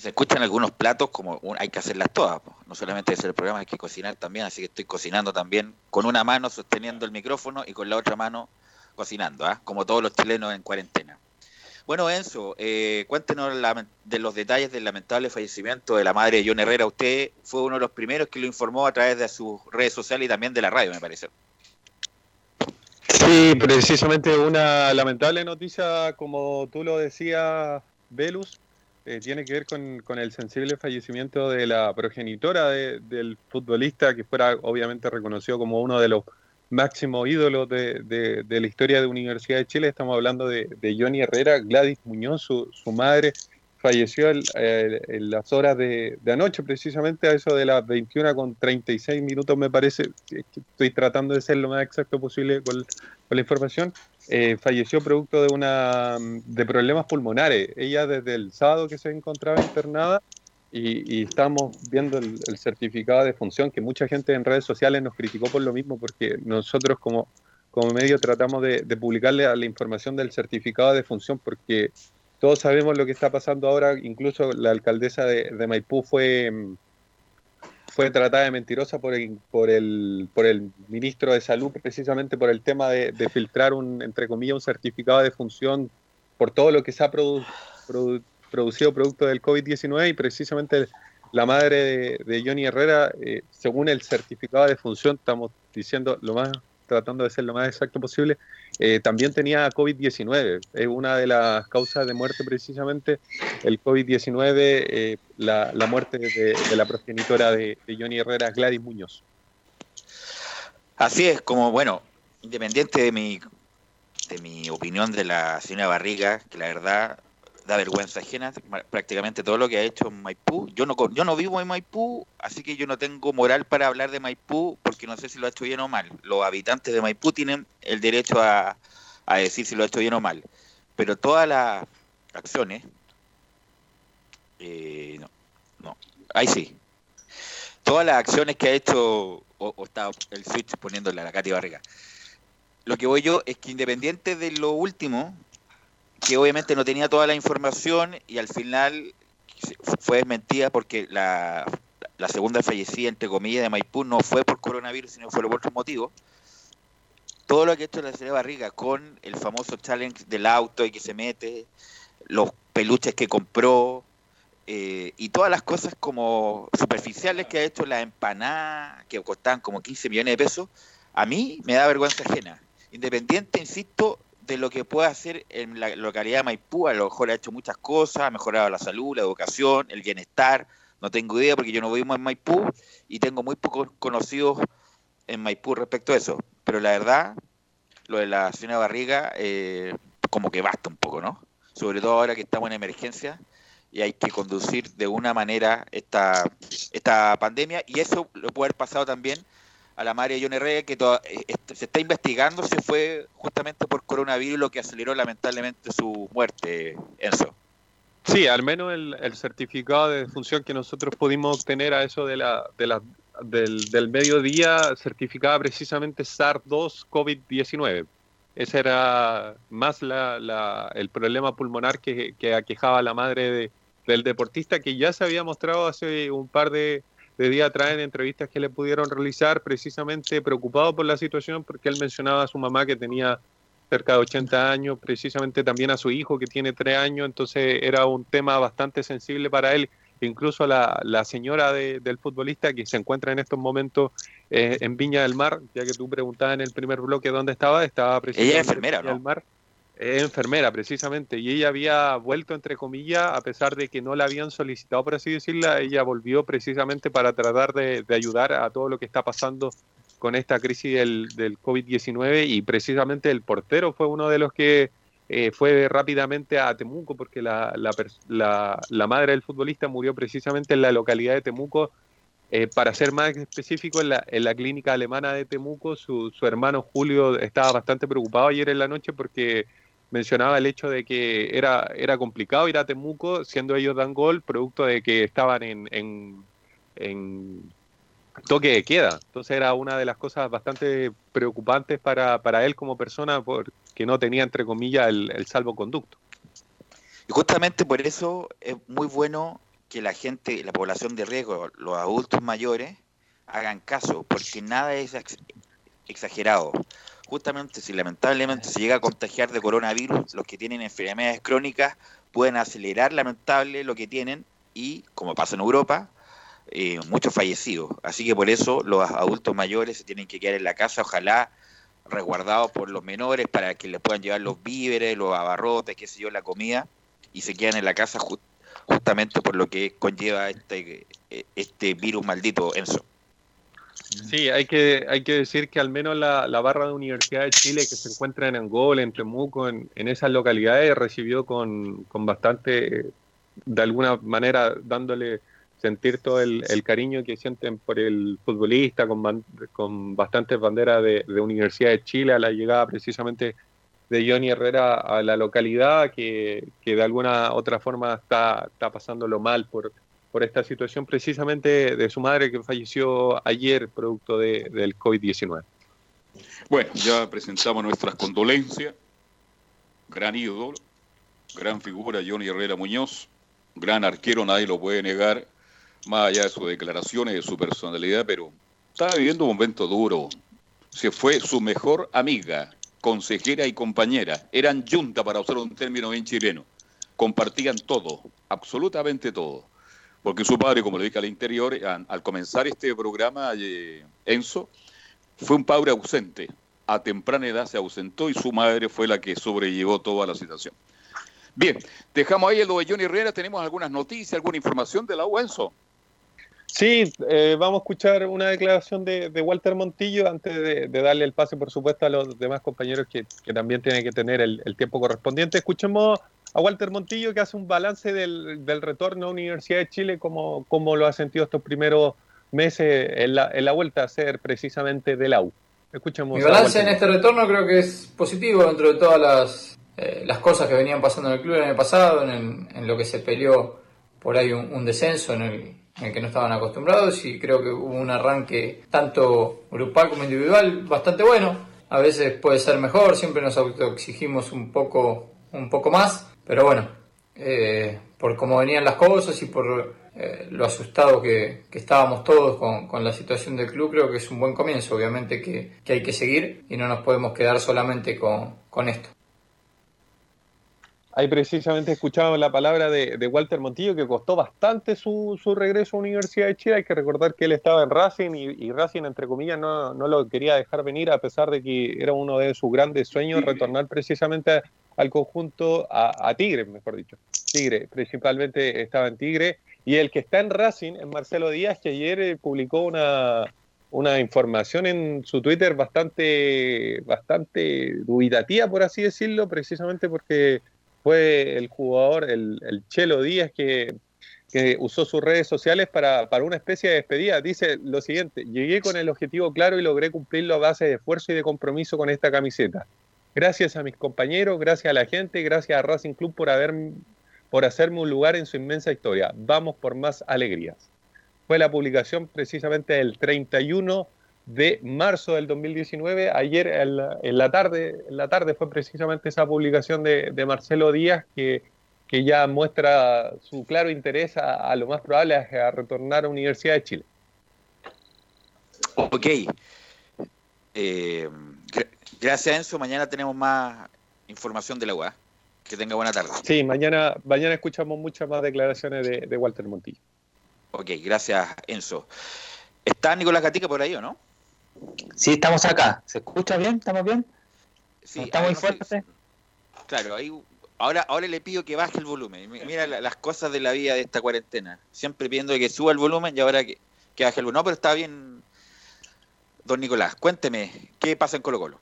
Se escuchan algunos platos, como hay que hacerlas todas. No solamente hacer el programa, hay que cocinar también. Así que estoy cocinando también con una mano sosteniendo el micrófono y con la otra mano cocinando, ¿ah? como todos los chilenos en cuarentena. Bueno, Enzo, eh, cuéntenos de los detalles del lamentable fallecimiento de la madre de John Herrera. Usted fue uno de los primeros que lo informó a través de sus redes sociales y también de la radio, me parece. Sí, precisamente una lamentable noticia, como tú lo decías, Velus, eh, tiene que ver con, el sensible fallecimiento de la progenitora de- del futbolista, que fuera obviamente reconocido como uno de los máximos ídolos de, de- la historia de Universidad de Chile. Estamos hablando de, Johnny Herrera, Gladys Muñoz, su, su madre, falleció en las horas de, anoche, precisamente a eso de las 21 con 36 minutos, me parece. Estoy tratando de ser lo más exacto posible con la información. Eh, falleció producto de una de problemas pulmonares. Ella desde el sábado que se encontraba internada y, y estamos viendo el, certificado de función que mucha gente en redes sociales nos criticó por lo mismo porque nosotros como, como medio tratamos de, publicarle a la información del certificado de función porque todos sabemos lo que está pasando ahora, incluso la alcaldesa de, de Maipú fue, mm, fue tratada de mentirosa por el, por el, por el ministro de Salud, precisamente por el tema de, filtrar un, entre comillas, un certificado de función por todo lo que se ha produ- produ- producido producto del COVID-19 y precisamente la madre de, de Johnny Herrera, eh, según el certificado de función, estamos diciendo lo más, tratando de ser lo más exacto posible, eh, también tenía COVID-19. Es una de las causas de muerte precisamente el COVID-19, eh, la, muerte de, la progenitora de, de Johnny Herrera, Gladys Muñoz. Así es, como bueno, independiente de mi, de mi opinión de la señora Barriga, que la verdad da vergüenza ajena, prácticamente todo lo que ha hecho en Maipú. Yo no, yo no vivo en Maipú, así que yo no tengo moral para hablar de Maipú, porque no sé si lo ha hecho bien o mal. Los habitantes de Maipú tienen el derecho a, a decir si lo ha hecho bien o mal. Pero todas las acciones, eh, no, no, ahí sí, todas las acciones que ha hecho, o, o está el switch poniéndole a la Katy Barriga. Lo que voy yo es que independiente de lo último, que obviamente no tenía toda la información y al final fue desmentida porque la, la segunda fallecida, entre comillas, de Maipú no fue por coronavirus, sino fue por otros motivos. todo lo que ha hecho la señora Barriga con el famoso challenge del auto y que se mete, los peluches que compró eh, y todas las cosas como superficiales que ha hecho la empanada, que costaban como 15 millones de pesos, a mí me da vergüenza ajena. Independiente, insisto, de lo que puede hacer en la localidad de Maipú, a lo mejor ha hecho muchas cosas, ha mejorado la salud, la educación, el bienestar, no tengo idea porque yo no vivo en Maipú y tengo muy pocos conocidos en Maipú respecto a eso. Pero la verdad, lo de la señora Barriga, eh, como que basta un poco, ¿no? Sobre todo ahora que estamos en emergencia y hay que conducir de una manera esta, esta pandemia y eso lo puede haber pasado también a la madre de John Herrera que eh, se está investigando si fue justamente por coronavirus lo que aceleró lamentablemente su muerte, Enzo. Sí, al menos el, certificado de defunción que nosotros pudimos obtener a eso de la, de la, del, del mediodía certificaba precisamente SARS-2 COVID-19. Ese era más la, el problema pulmonar que, que aquejaba a la madre de- del deportista, que ya se había mostrado hace un par de, de días atrás en entrevistas que le pudieron realizar, precisamente preocupado por la situación, porque él mencionaba a su mamá que tenía cerca de 80 años, precisamente también a su hijo que tiene 3 años, entonces era un tema bastante sensible para él. Incluso la, la señora de- del futbolista que se encuentra en estos momentos eh, en Viña del Mar, ya que tú preguntabas en el primer bloque dónde estaba, estaba precisamente Ella es enfermera, en Viña ¿no? del Mar. Es enfermera, precisamente, y ella había vuelto, entre comillas, a pesar de que no la habían solicitado, por así decirlo, ella volvió precisamente para tratar de, ayudar a todo lo que está pasando con esta crisis del, del COVID-19 y precisamente el portero fue uno de los que eh, fue rápidamente a Temuco porque la- la madre del futbolista murió precisamente en la localidad de Temuco. Eh, para ser más específico, en la, en la clínica alemana de Temuco, su, su hermano Julio estaba bastante preocupado ayer en la noche porque mencionaba el hecho de que era, era complicado ir a Temuco, siendo ellos dan gol, producto de que estaban en, en, toque de queda. Entonces era una de las cosas bastante preocupantes para, para él como persona porque no tenía, entre comillas, el, el salvoconducto. Y justamente por eso es muy bueno que la gente, la población de riesgo, los adultos mayores, hagan caso, porque nada es ex- exagerado. Justamente si lamentablemente se llega a contagiar de coronavirus, los que tienen enfermedades crónicas pueden acelerar lamentable lo que tienen y, como pasa en Europa, eh, muchos fallecidos. Así que por eso los adultos mayores se tienen que quedar en la casa, ojalá resguardados por los menores para que les puedan llevar los víveres, los abarrotes, qué sé yo, la comida, y se quedan en la casa ju- justamente por lo que conlleva este, eh, este virus maldito, Enzo. Sí, hay que, hay que decir que al menos la, la barra de Universidad de Chile que se encuentra en Angola, en Temuco, en, en esas localidades, recibió con, con bastante, de alguna manera, dándole sentir todo el, el cariño que sienten por el futbolista, con, con bastantes banderas de, de Universidad de Chile a la llegada precisamente de Johnny Herrera a la localidad, que, que de alguna otra forma está, está pasándolo mal por, por esta situación precisamente de su madre que falleció ayer producto de, del COVID-19. Bueno, ya presentamos nuestras condolencias. Gran ídolo, gran figura Johnny Herrera Muñoz, gran arquero, nadie lo puede negar, más allá de sus declaraciones, de su personalidad, pero estaba viviendo un momento duro. Se fue su mejor amiga, consejera y compañera. Eran yunta, para usar un término bien chileno. Compartían todo, absolutamente todo. Porque su padre, como le dije al interior, al, comenzar este programa, eh, Enzo, fue un padre ausente. A temprana edad se ausentó y su madre fue la que sobrellevó toda la situación. Bien, dejamos ahí el de Johnny Herrera. ¿Tenemos algunas noticias, alguna información de la U, Enzo? Sí, eh, vamos a escuchar una declaración de, de Walter Montillo antes de, darle el pase, por supuesto, a los demás compañeros que, también tienen que tener el tiempo correspondiente. Escuchemos a Walter Montillo que hace un balance del, del retorno a Universidad de Chile, cómo, cómo lo ha sentido estos primeros meses en la, en la vuelta a ser precisamente del AU. Escuchemos. Mi balance en este retorno creo que es positivo dentro de todas las, eh, las cosas que venían pasando en el club el año pasado, en, el- en lo que se peleó por ahí un, un descenso en el, en el que no estaban acostumbrados y creo que hubo un arranque tanto grupal como individual bastante bueno. A veces puede ser mejor, siempre nos autoexigimos un poco, un poco más, pero bueno, eh, por cómo venían las cosas y por eh, lo asustado que, que estábamos todos con, con, la situación del club, creo que es un buen comienzo. Obviamente que, que hay que seguir y no nos podemos quedar solamente con, con esto. Ahí precisamente escuchamos la palabra de, de, Walter Montillo, que costó bastante su, su, regreso a Universidad de Chile. Hay que recordar que él estaba en Racing y, y, Racing, entre comillas, no, no lo quería dejar venir, a pesar de que era uno de sus grandes sueños retornar precisamente al conjunto, a, Tigre, mejor dicho. Tigre, principalmente estaba en Tigre. Y el que está en Racing es Marcelo Díaz, que ayer eh, publicó una, una información en su Twitter bastante, bastante dubitativa, por así decirlo, precisamente porque fue el jugador, el, el Chelo Díaz, que, que, usó sus redes sociales para, para, una especie de despedida. Dice lo siguiente, llegué con el objetivo claro y logré cumplirlo a base de esfuerzo y de compromiso con esta camiseta. Gracias a mis compañeros, gracias a la gente, gracias a Racing Club por, haber, por hacerme un lugar en su inmensa historia. Vamos por más alegrías. Fue la publicación precisamente el 31 de marzo del 2019. Ayer en la, en la, tarde, en la tarde fue precisamente esa publicación de, Marcelo Díaz que, que, ya muestra su claro interés a, a, lo más probable a retornar a Universidad de Chile. Ok. Eh, gracias Enzo. Mañana tenemos más información de la UA. Que tenga buena tarde. Sí, mañana, mañana escuchamos muchas más declaraciones de, de Walter Montillo. Ok, gracias Enzo. ¿Está Nicolás Gatica por ahí o no? Sí, estamos acá. ¿Se escucha bien? ¿Estamos bien? Sí, ¿Está muy fuerte? Claro, ahí, ahora, ahora le pido que baje el volumen. Mira las cosas de la vida de esta cuarentena. Siempre pidiendo que suba el volumen y ahora que, que baje el volumen. No, pero está bien, don Nicolás. Cuénteme, ¿qué pasa en Colo Colo?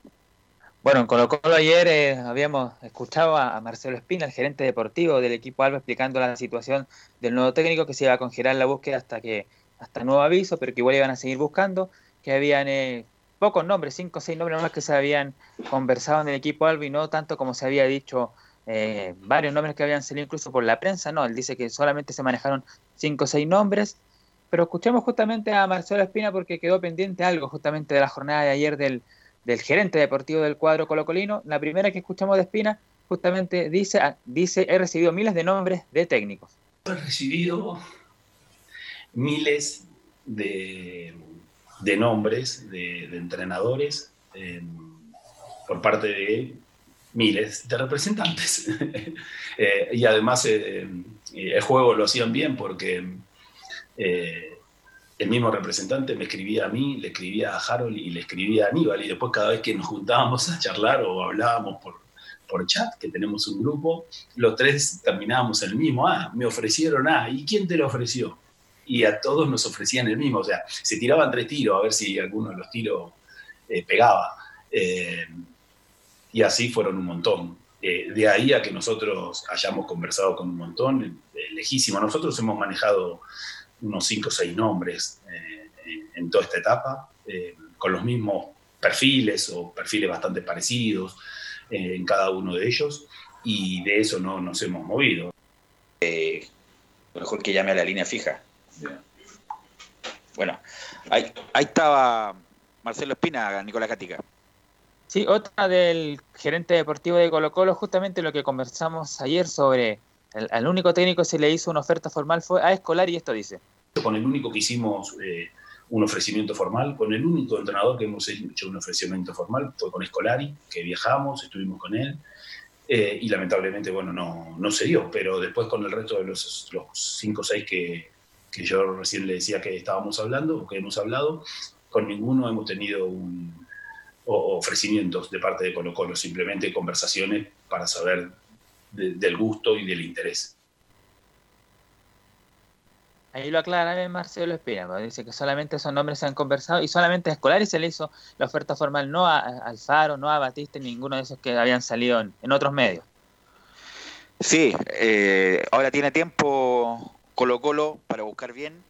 Bueno, en Colo ayer eh, habíamos escuchado a, a, Marcelo Espina, el gerente deportivo del equipo Alba, explicando la situación del nuevo técnico que se iba a congelar la búsqueda hasta que hasta nuevo aviso, pero que igual iban a seguir buscando que habían eh, pocos nombres, cinco o seis nombres más que se habían conversado en el equipo Alba y no tanto como se había dicho eh, varios nombres que habían salido incluso por la prensa, no, él dice que solamente se manejaron cinco o seis nombres, pero escuchemos justamente a Marcelo Espina porque quedó pendiente algo justamente de la jornada de ayer del, del gerente deportivo del cuadro colocolino, la primera que escuchamos de Espina justamente dice, ah, dice he recibido miles de nombres de técnicos. He recibido miles de de nombres de, entrenadores eh, por parte de miles de representantes. eh, y además eh, el juego lo hacían bien porque eh, el mismo representante me escribía a mí, le escribía a Harold y le escribía a Aníbal. Y después cada vez que nos juntábamos a charlar o hablábamos por, por chat, que tenemos un grupo, los tres terminábamos el mismo. Ah, me ofrecieron, ah, ¿y quién te lo ofreció? y a todos nos ofrecían el mismo. O sea, se tiraban tres tiros a ver si alguno de los tiros eh, pegaba. Eh, y así fueron un montón. Eh, de ahí a que nosotros hayamos conversado con un montón, lejísimo. Nosotros hemos manejado unos cinco o seis nombres en, en, toda esta etapa, con los mismos perfiles o perfiles bastante parecidos en cada uno de ellos, y de eso no nos hemos movido. mejor que llame a la línea fija. Bueno, ahí, ahí, estaba Marcelo Espina, Nicolás Catica. Sí, otra del gerente deportivo de Colo Colo, justamente lo que conversamos ayer sobre el, al único técnico se le hizo una oferta formal fue a Escolar y esto dice. Con el único que hicimos eh, un ofrecimiento formal, con el único entrenador que hemos hecho un ofrecimiento formal fue con Escolari, que viajamos, estuvimos con él, eh, y lamentablemente, bueno, no, no se dio, pero después con el resto de los, los cinco o seis que, que yo recién le decía que estábamos hablando o que hemos hablado, con ninguno hemos tenido un, o, ofrecimientos de parte de Colo Colo, simplemente conversaciones para saber de, del gusto y del interés. Ahí lo aclara Marcelo Espina, dice que solamente esos nombres se han conversado y solamente a Escolar y se le hizo la oferta formal, no a, a Alfaro, no a Batista, ninguno de esos que habían salido en, en otros medios. Sí, eh, ahora tiene tiempo Colo Colo para buscar bien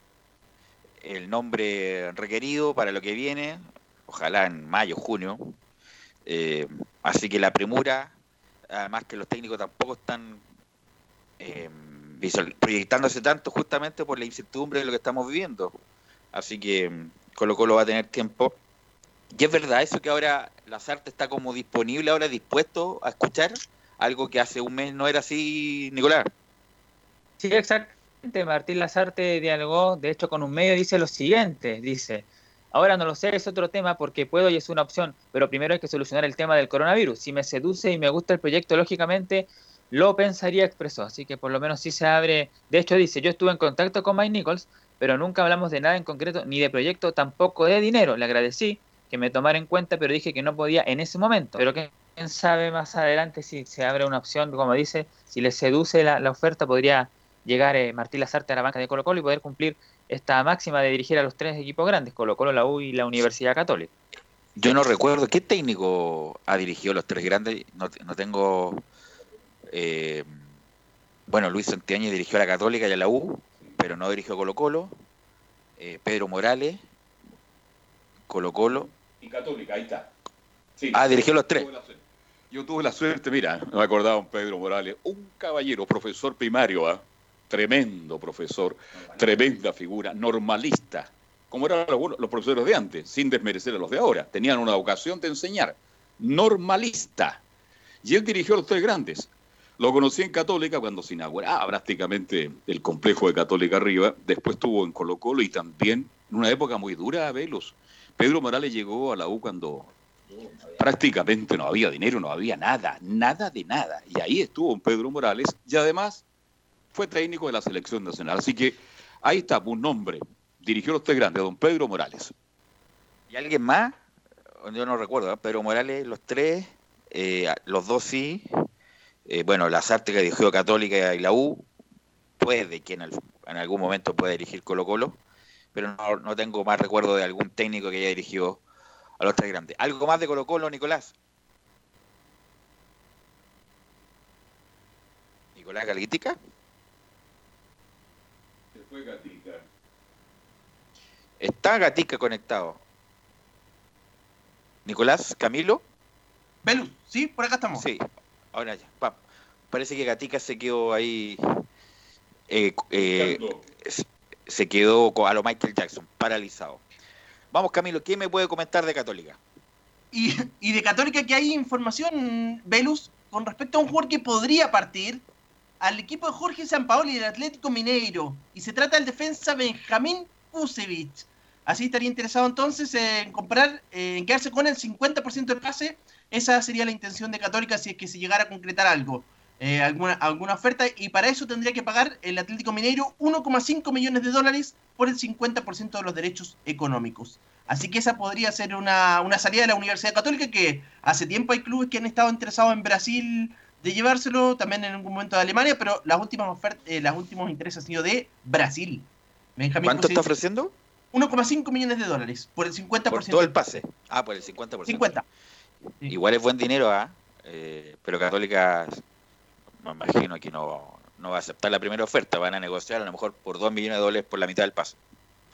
el nombre requerido para lo que viene, ojalá en mayo, junio. Eh, así que la premura, además que los técnicos tampoco están eh, proyectándose tanto justamente por la incertidumbre de lo que estamos viviendo. Así que Colo Colo va a tener tiempo. Y es verdad eso que ahora Lazarte está como disponible, ahora dispuesto a escuchar algo que hace un mes no era así, Nicolás. Sí, exacto Martín Lazarte dialogó, de hecho, con un medio, dice lo siguiente, dice, ahora no lo sé, es otro tema porque puedo y es una opción, pero primero hay que solucionar el tema del coronavirus. Si me seduce y me gusta el proyecto, lógicamente lo pensaría, expresó. Así que por lo menos sí se abre. De hecho, dice, yo estuve en contacto con Mike Nichols, pero nunca hablamos de nada en concreto, ni de proyecto, tampoco de dinero. Le agradecí que me tomara en cuenta, pero dije que no podía en ese momento. Pero quién sabe más adelante si se abre una opción, como dice, si le seduce la, oferta, podría llegar eh, Martín Lazarte a la banca de Colo Colo y poder cumplir esta máxima de dirigir a los tres equipos grandes, Colo Colo, la U y la Universidad Católica. Yo no recuerdo qué técnico ha dirigido los tres grandes, no, no tengo... eh, bueno, Luis Santiañez dirigió a la Católica y a la U, pero no dirigió a Colo Colo. Eh, Pedro Morales, Colo Colo. Y Católica, ahí está. Sí. Ah, dirigió los tres. Yo tuve la suerte, mira, me acordaba un Pedro Morales, un caballero, profesor primario, ¿ah? Tremendo profesor, tremenda figura, normalista, como eran los, los profesores de antes, sin desmerecer a los de ahora. Tenían una vocación de enseñar, normalista. Y él dirigió a los tres grandes. Lo conocí en Católica cuando se inauguraba prácticamente el complejo de Católica arriba. Después estuvo en Colo Colo y también en una época muy dura a Velos. Pedro Morales llegó a la U cuando prácticamente no había dinero, no había nada, nada de nada. Y ahí estuvo Pedro Morales y además fue técnico de la selección nacional. Así que ahí está un nombre. Dirigió los tres grandes, don Pedro Morales. ¿Y alguien más? Yo no recuerdo, ¿eh? Pedro Morales, los tres, eh, los dos sí. Eh, bueno, Lazarte que dirigió Católica y la U, puede que en, algún momento pueda dirigir Colo Colo, pero no, no tengo más recuerdo de algún técnico que haya dirigido a los tres grandes. ¿Algo más de Colo Colo, Nicolás? Nicolás Galítica. Está Gatica conectado. Nicolás, Camilo. Velus, sí, por acá estamos. Sí, ahora ya. Pa- Parece que Gatica se quedó ahí. eh, eh, se- quedó a lo Michael Jackson, paralizado. Vamos, Camilo, ¿qué me puede comentar de Católica? Y, y de Católica que hay información, Velus, con respecto a un jugador que podría partir al equipo de Jorge Sampaoli del Atlético Mineiro. Y se trata del defensa Benjamín Kusevich. Así estaría interesado entonces en comprar, eh, en quedarse con el 50% del pase. Esa sería la intención de Católica si es que se llegara a concretar algo. eh, alguna, alguna oferta y para eso tendría que pagar el Atlético Mineiro 1,5 millones de dólares por el 50% de los derechos económicos. Así que esa podría ser una, una salida de la Universidad Católica que hace tiempo hay clubes que han estado interesados en Brasil de llevárselo, también en algún momento de Alemania, pero las últimas ofertas, eh, los últimos intereses han sido de Brasil. Benjamín ¿Cuánto está ofreciendo? 1,5 millones de dólares por el 50%. Por todo el pase. Ah, por el 50%. 50. Igual es buen dinero, ¿ah? Eh, pero Católica, me imagino que no, no va a aceptar la primera oferta. Van a negociar a lo mejor por 2 millones de dólares por la mitad del pase.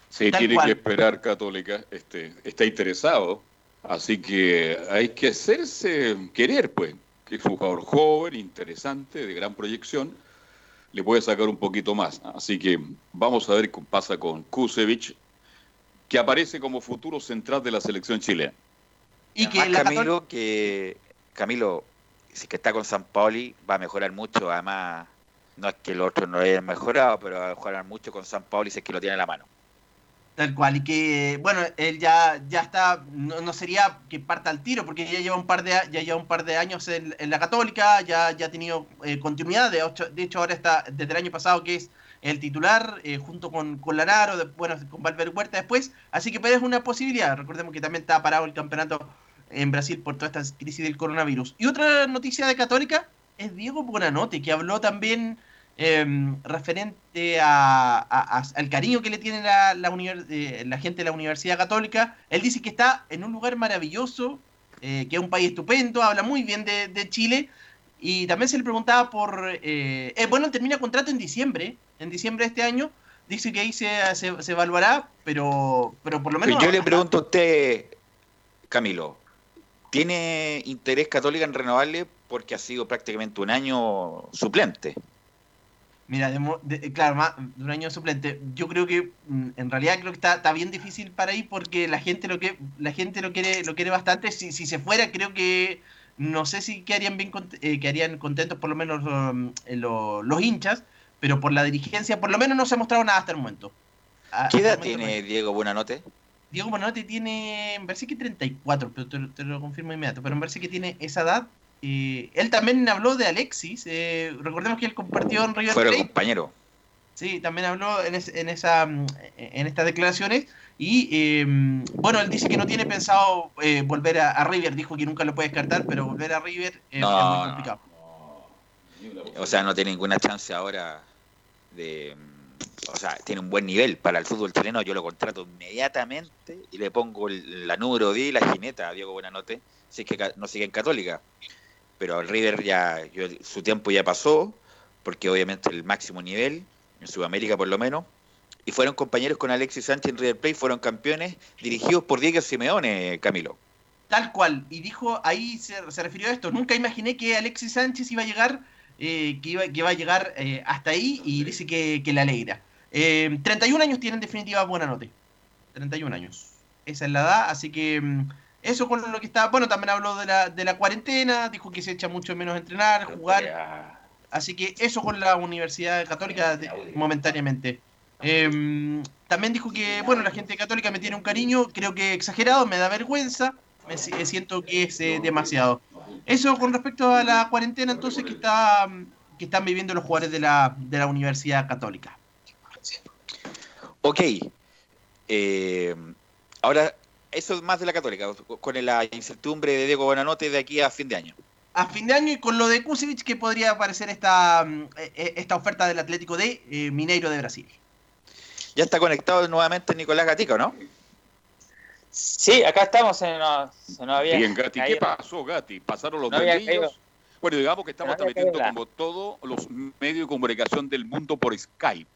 Sí, Tal tiene cual. que esperar Católica, este, está interesado, así que hay que hacerse querer, pues, que es un jugador joven, interesante, de gran proyección, le puede sacar un poquito más. Así que vamos a ver qué pasa con Kusevich, que aparece como futuro central de la selección chilena. Y que Camilo, que Camilo, si que está con San Paoli, va a mejorar mucho. Además, no es que el otro no haya mejorado, pero va a mejorar mucho con San Paoli si es que lo tiene en la mano. Tal cual, y que, bueno, él ya, ya está, no, no sería que parta al tiro, porque ya lleva un par de, ya lleva un par de años en, la Católica, ya, ya ha tenido eh, continuidad, de, ocho- de hecho ahora está desde el año pasado que es el titular, eh, junto con, con Lanaro, de- bueno, con Valver Huerta después, así que es una posibilidad, recordemos que también está parado el campeonato en Brasil por toda esta crisis del coronavirus. Y otra noticia de Católica es Diego Bonanote, que habló también eh, referente a, a- a- al cariño que le tiene la, eh, la gente de la Universidad Católica. Él dice que está en un lugar maravilloso, eh, que es un país estupendo, habla muy bien de, de Chile. Y también se le preguntaba por... eh, bueno, termina contrato en diciembre, en diciembre de este año. Dice que ahí se, se, se evaluará, pero, pero por lo menos... Yo le pregunto a usted, Camilo, ¿tiene interés Católica en renovarle porque ha sido prácticamente un año suplente? Mira, de de- claro, más de un año suplente. Yo creo que mm, en realidad creo que está, está bien difícil para ahí porque la gente lo que la gente lo quiere lo quiere bastante. Si, si se fuera, creo que no sé si quedarían bien eh, quedarían contentos por lo menos um, eh, lo- los hinchas, pero por la dirigencia, por lo menos no se ha mostrado nada hasta el momento. A- ¿Qué edad el momento tiene Diego Buenanote? Diego Bonanote tiene, me parece que 34, pero te, te lo confirmo inmediato, pero me parece que tiene esa edad. Eh, él también habló de Alexis, eh, recordemos que él compartió en River Fueron Plate, compañeros. sí, también habló en, es- en esa, mm, en estas declaraciones, y eh, bueno, él dice que no tiene pensado eh, volver a, a River, dijo que nunca lo puede descartar, pero volver a River eh, No, es muy no. complicado. O sea, no tiene ninguna chance ahora de... O sea, tiene un buen nivel para el fútbol chileno. Yo lo contrato inmediatamente y le pongo el- la número 10 y la jineta a Diego Buenanote, si es que no sigue en Católica. Pero el River ya, yo- su tiempo ya pasó, porque obviamente el máximo nivel, en Sudamérica por lo menos, y fueron compañeros con Alexis Sánchez en River Plate, fueron campeones dirigidos por Diego Simeone, Camilo. Tal cual, y dijo, ahí se, se refirió a esto, nunca imaginé que Alexis Sánchez iba a llegar, eh, que, iba, que iba a llegar eh, hasta ahí y dice que, que le alegra. Eh, 31 años tiene en definitiva buena nota. 31 años. Esa es la edad, así que mm, eso con lo que está, bueno, también habló de la, de la cuarentena, dijo que se echa mucho menos a entrenar, jugar. Así que eso con la Universidad Católica de- momentáneamente. Eh, también dijo que, bueno, la gente católica me tiene un cariño, creo que exagerado, me da vergüenza, me eh, siento que es eh, demasiado. Eso con respecto a la cuarentena entonces que está que están viviendo los jugadores de la, de la Universidad Católica. Ok. Eh, ahora, eso es más de la Católica, con la incertidumbre de Diego Buenanote de aquí a fin de año. A fin de año y con lo de Kusevich que podría aparecer esta, mm, eh, eh, esta oferta del Atlético de eh, Mineiro de Brasil. Ya está conectado nuevamente Nicolás Gatica, ¿no? Sí, acá estamos, se nos, se nos había Bien, Gatti, ¿qué pasó, Gatti? ¿Pasaron los No. Bueno, digamos que estamos No caído la- como todos los medios de comunicación del mundo por Skype.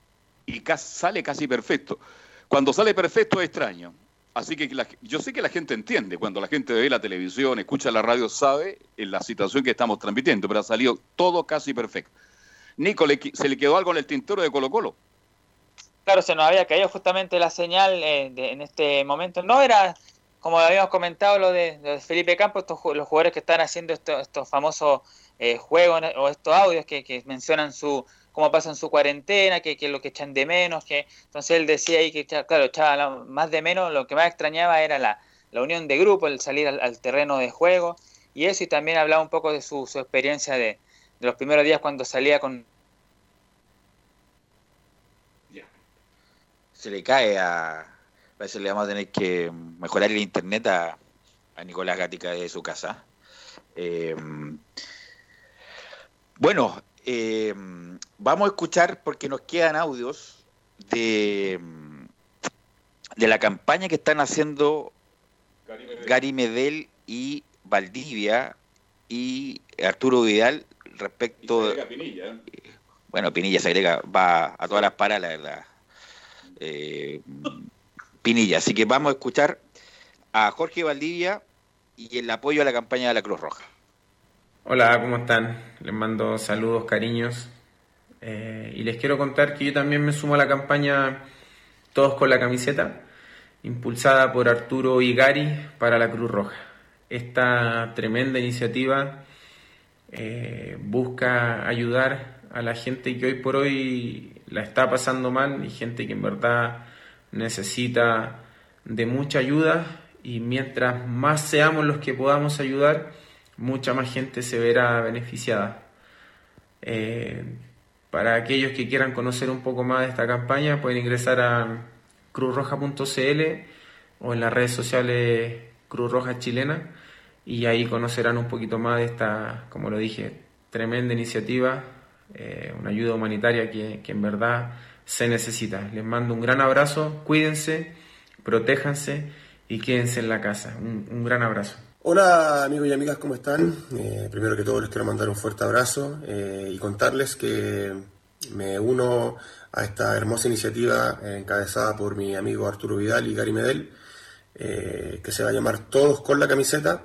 Y sale casi perfecto. Cuando sale perfecto es extraño. Así que la- yo sé que la gente entiende. Cuando la gente ve la televisión, escucha la radio, sabe en la situación que estamos transmitiendo. Pero ha salido todo casi perfecto. Nico, ¿le ¿se le quedó algo en el tintero de Colo Colo? Claro, se nos había caído justamente la señal eh, de- en este momento. No era, como habíamos comentado, lo de, Felipe Campos, estos, los jugadores que están haciendo estos, estos famosos eh, juegos o estos audios que mencionan su cómo pasan su cuarentena, que, que es lo que echan de menos, que entonces él decía ahí que, claro, echaba más de menos, lo que más extrañaba era la, la unión de grupo, el salir al, al terreno de juego, y eso, y también hablaba un poco de su, su experiencia de, de los primeros días cuando salía con, Se le cae a... Parece que le vamos a tener que mejorar el internet a, a Nicolás Gatica de su casa. Eh, bueno, eh, vamos a escuchar porque nos quedan audios de, de la campaña que están haciendo Gary Medel y Valdivia y Arturo Vidal respecto bueno Pinilla se agrega va a todas las paras la, eh, Pinilla. Así que vamos a escuchar a Jorge Valdivia y el apoyo a la campaña de la Cruz Roja Hola, ¿cómo están? Les mando saludos, cariños. Eh, y les quiero contar que yo también me sumo a la campaña Todos con la camiseta, impulsada por Arturo y Gary para la Cruz Roja. Esta tremenda iniciativa eh, busca ayudar a la gente que hoy por hoy la está pasando mal y gente que en verdad necesita de mucha ayuda y mientras más seamos los que podamos ayudar, mucha más gente se verá beneficiada. Eh, para aquellos que quieran conocer un poco más de esta campaña, pueden ingresar a cruzroja.cl o en las redes sociales Cruz Roja Chilena y ahí conocerán un poquito más de esta, como lo dije, tremenda iniciativa, eh, una ayuda humanitaria que, en verdad se necesita. Les mando un gran abrazo, cuídense, protéjanse y quédense en la casa. Un gran abrazo. Hola amigos y amigas, ¿cómo están? Eh, primero que todo les quiero mandar un fuerte abrazo eh, y contarles que me uno a esta hermosa iniciativa eh, encabezada por mi amigo Arturo Vidal y Gary Medel, eh, que se va a llamar Todos con la camiseta,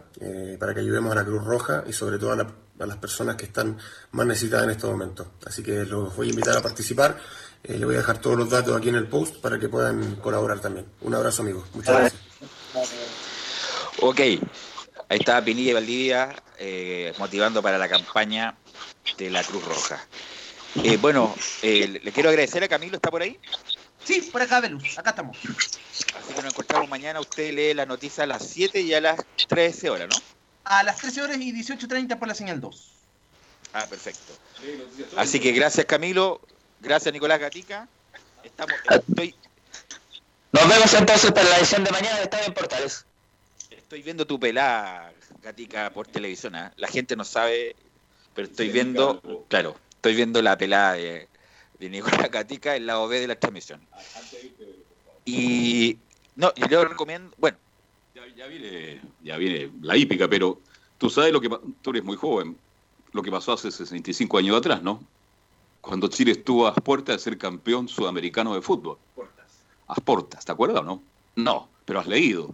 para que ayudemos a la Cruz Roja y sobre todo a, la- a las personas que están más necesitadas en estos momentos. Así que los voy a invitar a participar. Les voy a dejar todos los datos aquí en el post para que puedan colaborar también. Un abrazo amigos, muchas gracias. Ok, ahí está Pinilla y Valdivia eh, motivando para la campaña de la Cruz Roja. Eh, bueno, eh, le quiero agradecer a Camilo, ¿está por ahí? Sí, por acá, Velus, acá estamos. Así que nos encontramos mañana. Usted lee la noticia a las 7 y a las 13 horas, ¿no? A las 13 horas y 18.30 por la señal 2. Ah, perfecto. Así que gracias, Camilo. Gracias, Nicolás Gatica. Estamos, estoy, Nos vemos entonces para la edición de mañana de Estadio en Portales. Estoy viendo tu pelada, Gatica, por televisión. ¿ah? La gente no sabe, pero estoy viendo, claro, estoy viendo la pelada de, de Nicolás Gatica en la OB de la transmisión. Y no, y yo recomiendo, bueno, Ya viene, ya viene la hípica, pero tú sabes lo que tú eres muy joven, lo que pasó hace 65 años atrás, ¿no? Cuando Chile estuvo a las puertas de ser campeón sudamericano de fútbol. A portas, ¿te acuerdas o no? No, pero has leído.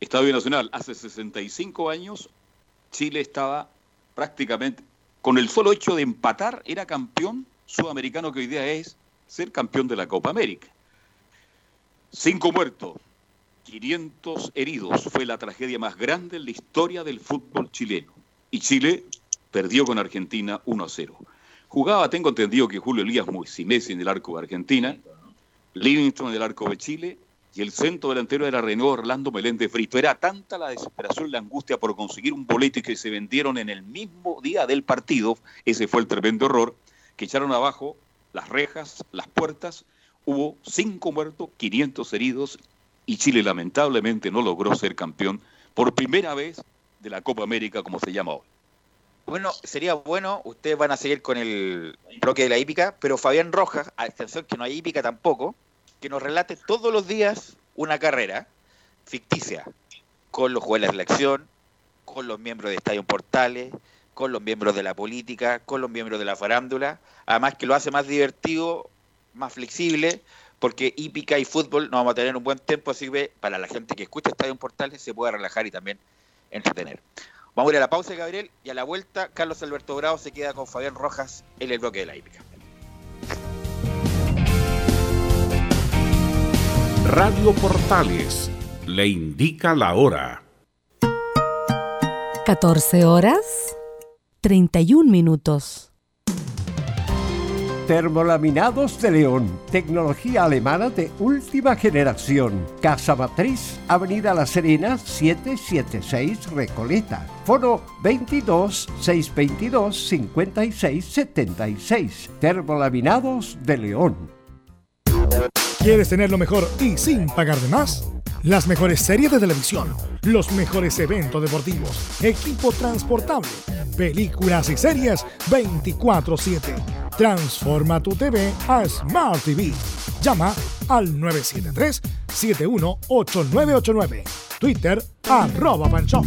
Estadio Nacional, hace 65 años, Chile estaba prácticamente, con el solo hecho de empatar, era campeón sudamericano que hoy día es ser campeón de la Copa América. Cinco muertos, 500 heridos. Fue la tragedia más grande en la historia del fútbol chileno. Y Chile perdió con Argentina 1 a 0. Jugaba, tengo entendido que Julio Elías Messi en el arco de Argentina, Livingston en el arco de Chile y el centro delantero era René Orlando Meléndez Brito. Era tanta la desesperación la angustia por conseguir un boleto y que se vendieron en el mismo día del partido, ese fue el tremendo error, que echaron abajo las rejas, las puertas, hubo cinco muertos, 500 heridos y Chile lamentablemente no logró ser campeón por primera vez de la Copa América como se llama hoy. Bueno, sería bueno, ustedes van a seguir con el bloque de la hípica, pero Fabián Rojas, a excepción que no hay hípica tampoco, que nos relate todos los días una carrera ficticia, con los jugadores de la acción, con los miembros de Estadio Portales, con los miembros de la política, con los miembros de la farándula, además que lo hace más divertido, más flexible, porque hípica y fútbol nos vamos a tener un buen tiempo, así que para la gente que escucha Estadio Portales se puede relajar y también entretener. Vamos a ir a la pausa, Gabriel, y a la vuelta, Carlos Alberto Bravo se queda con Fabián Rojas en el bloque de la hípica. Radio Portales le indica la hora. 14 horas 31 minutos. Termolaminados de León, tecnología alemana de última generación. Casa Matriz, Avenida La Serena, 776 Recoleta. Foro 22 622 56 76. Termolaminados de León. ¿Quieres tener lo mejor y sin pagar de más? Las mejores series de televisión, los mejores eventos deportivos, equipo transportable, películas y series 24/7. Transforma tu TV a Smart TV. Llama al 973-718989. Twitter arroba panchos.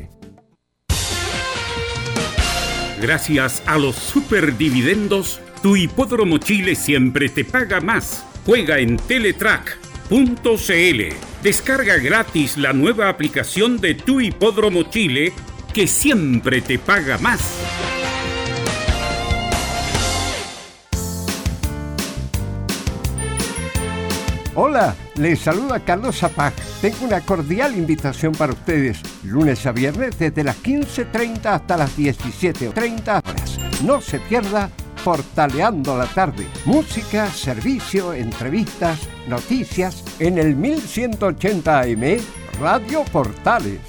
Gracias a los superdividendos, tu hipódromo Chile siempre te paga más. Juega en Teletrack.cl. Descarga gratis la nueva aplicación de tu hipódromo Chile que siempre te paga más. Hola, les saluda Carlos Zapag. Tengo una cordial invitación para ustedes. Lunes a viernes desde las 15.30 hasta las 17.30 horas. No se pierda Portaleando la tarde. Música, servicio, entrevistas, noticias en el 1180 AM Radio Portales.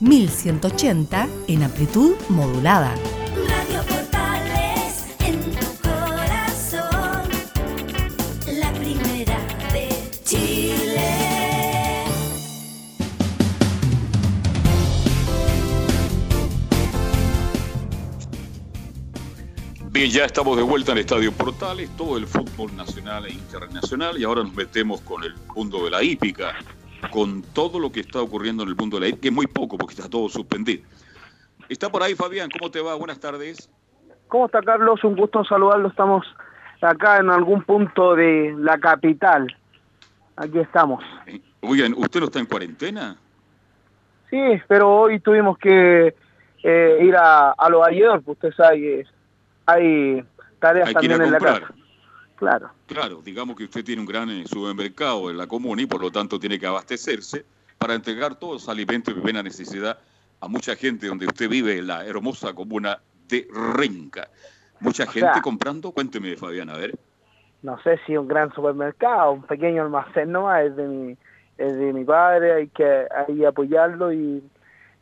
$1180 en amplitud modulada. Bien, ya estamos de vuelta en Estadio Portales, todo el fútbol nacional e internacional, y ahora nos metemos con el mundo de la hípica, con todo lo que está ocurriendo en el mundo de la hípica, que es muy poco porque está todo suspendido. Está por ahí Fabián, ¿cómo te va? Buenas tardes. ¿Cómo está Carlos? Un gusto saludarlo. Estamos acá en algún punto de la capital. Aquí estamos. Oigan, ¿usted no está en cuarentena? Sí, pero hoy tuvimos que eh, ir a, a los Valledor, usted sabe que hay tareas Hay también en la casa. Claro. Claro, digamos que usted tiene un gran eh, supermercado en la comuna y por lo tanto tiene que abastecerse para entregar todos los alimentos de primera necesidad a mucha gente donde usted vive, en la hermosa comuna de Renca. Mucha O gente sea- comprando, cuénteme Fabián, a ver. No sé si un gran supermercado, un pequeño almacén nomás, es de mi, es de mi padre, hay que ahí apoyarlo y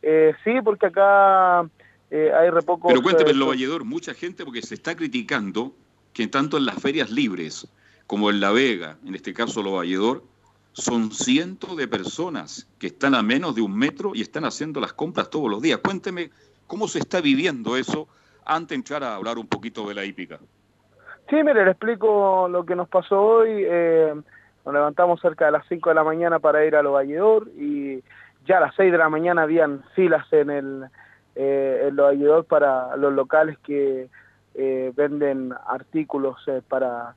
eh, sí, porque acá eh, hay. Pero cuénteme, eh, en Lo Valledor, mucha gente porque se está criticando que tanto en las ferias libres como en La Vega, en este caso Lo Valledor, son cientos de personas que están a menos de un metro y están haciendo las compras todos los días. Cuénteme cómo se está viviendo eso antes de entrar a hablar un poquito de la hípica. Sí, mire, le explico lo que nos pasó hoy. Eh, nos levantamos cerca de las 5 de la mañana para ir a Lo Valledor y ya a las 6 de la mañana habían filas en el eh, en Lo Valledor para los locales que eh, venden artículos eh, para,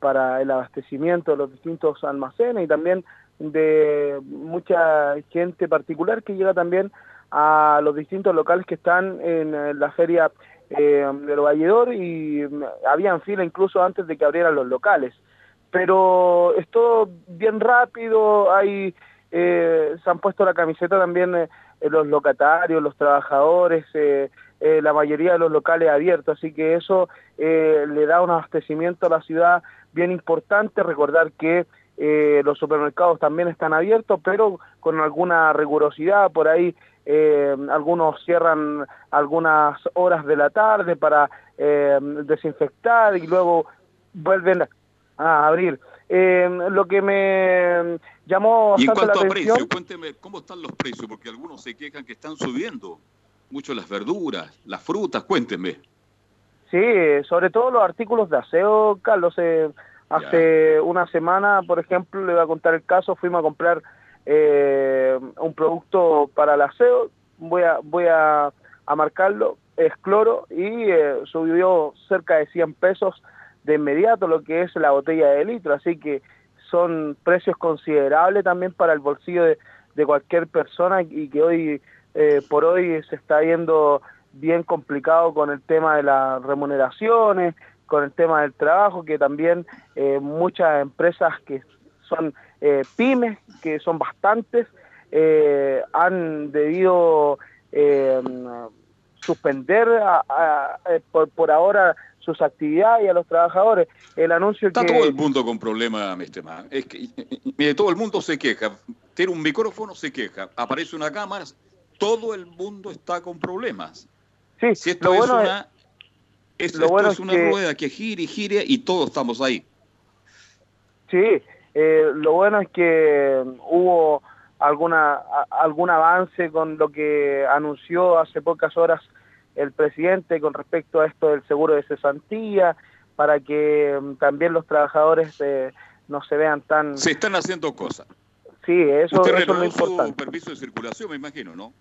para el abastecimiento de los distintos almacenes y también de mucha gente particular que llega también a los distintos locales que están en eh, la feria eh, de Lo Valledor y mm, habían fila incluso antes de que abrieran los locales. Pero es todo bien rápido, hay eh, se han puesto la camiseta también eh, los locatarios, los trabajadores, eh, eh, la mayoría de los locales abiertos, así que eso eh, le da un abastecimiento a la ciudad bien importante, recordar que eh, los supermercados también están abiertos, pero con alguna rigurosidad, por ahí eh, algunos cierran algunas horas de la tarde para eh, desinfectar y luego vuelven a abrir. Eh, lo que me llamó Y en bastante cuanto la a atención... precios, cuénteme cómo están los precios, porque algunos se quejan que están subiendo mucho las verduras, las frutas, cuénteme. Sí, sobre todo los artículos de aseo, Carlos. eh, hace una semana, por ejemplo, le voy a contar el caso, fuimos a comprar eh, un producto para el aseo, voy a, voy a, a marcarlo, es cloro, y eh, subió cerca de 100 pesos de inmediato lo que es la botella de litro, así que son precios considerables también para el bolsillo de, de cualquier persona y que hoy eh, por hoy se está viendo bien complicado con el tema de las remuneraciones, con el tema del trabajo, que también eh, muchas empresas que son eh, pymes, que son bastantes, han debido suspender a- por, por ahora sus actividades y a los trabajadores. El anuncio Está que... todo el mundo con problemas, mi estimado. Es que, mire, todo el mundo se queja. Tiene un micrófono, se queja. Aparece una cámara, todo el mundo está con problemas. Sí, si esto lo es bueno es- una, es, esto bueno es una que- rueda que gire y gire y todos estamos ahí. Sí, eh, lo bueno es que hubo alguna a- algún avance con lo que anunció hace pocas horas el presidente con respecto a esto del seguro de cesantía, para que mm, también los trabajadores eh, no se vean tan... Se están haciendo cosas. Sí, eso, Usted eso es lo su importante. permiso de circulación, me imagino, ¿no?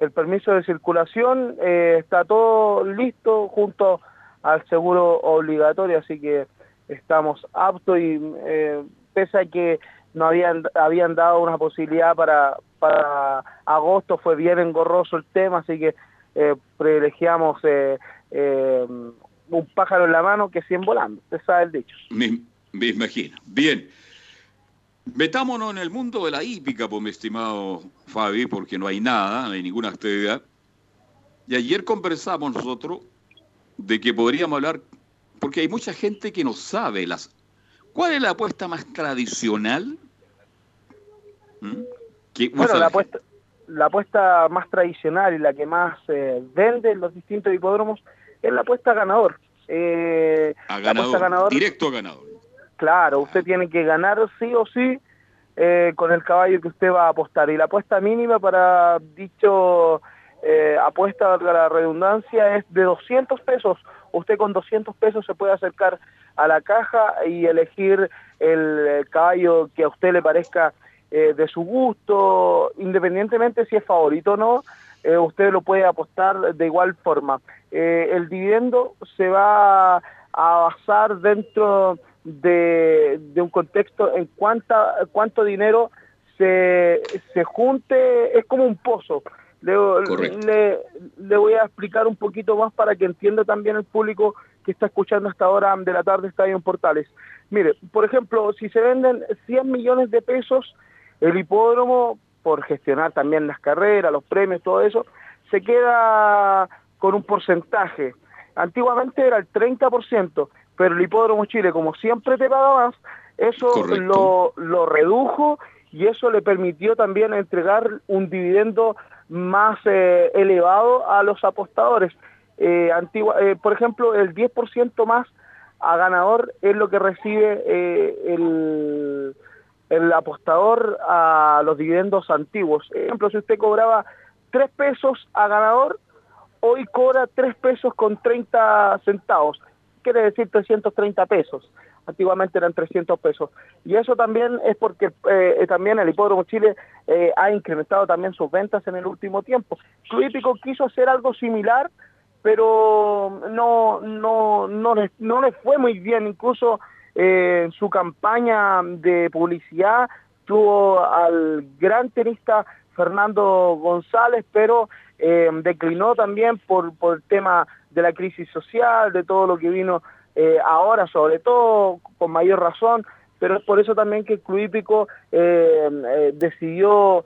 El permiso de circulación eh, está todo listo junto al seguro obligatorio, así que estamos aptos y eh, pese a que no habían habían dado una posibilidad para para agosto fue bien engorroso el tema, así que privilegiamos eh, eh, un pájaro en la mano que 100 volando, usted sabe el dicho. Me, me imagino. Bien. Metámonos en el mundo de la hípica, pues, mi estimado Fabi, porque no hay nada, no hay ninguna actividad. Y ayer conversamos nosotros de que podríamos hablar, porque hay mucha gente que no sabe las. ¿Cuál es la apuesta más tradicional? ¿Mm? Que Bueno, la apuesta, la apuesta más tradicional y la que más eh, vende en los distintos hipódromos es la apuesta ganador. Eh, a la apuesta ganador, ganador directo a ganador. Claro, usted tiene que ganar sí o sí eh, con el caballo que usted va a apostar. Y la apuesta mínima para dicho eh, apuesta, valga la redundancia, es de 200 pesos. Usted con 200 pesos se puede acercar a la caja y elegir el, eh, caballo que a usted le parezca eh, de su gusto, independientemente si es favorito o no. eh, usted lo puede apostar de igual forma. Eh, el dividendo se va a basar dentro de, de un contexto en cuánta, cuánto dinero se, se junte, es como un pozo. Le, le, le voy a explicar un poquito más para que entienda también el público que está escuchando hasta ahora de la tarde Estadio en Portales. Mire, por ejemplo, si se venden 100 millones de pesos, el hipódromo, por gestionar también las carreras, los premios, todo eso, se queda con un porcentaje. Antiguamente era el 30%, pero el hipódromo Chile, como siempre te paga más, eso lo, lo redujo y eso le permitió también entregar un dividendo más eh, elevado a los apostadores. Eh, antigua, eh, por ejemplo, el 10% más a ganador es lo que recibe eh, el, el apostador a los dividendos antiguos. Por ejemplo, si usted cobraba 3 pesos a ganador, hoy cobra 3 pesos con 30 centavos, quiere decir 330 pesos. Antiguamente eran 300 pesos. Y eso también es porque eh, también el Hipódromo Chile eh, ha incrementado también sus ventas en el último tiempo. Club Hípico quiso hacer algo similar, pero no, no, no, no les fue muy bien. Incluso en su campaña de publicidad tuvo al gran tenista Fernando González, pero eh, declinó también por, por el tema de la crisis social, de todo lo que vino eh, ahora, sobre todo con mayor razón, pero es por eso también que el Club Hípico eh, eh, decidió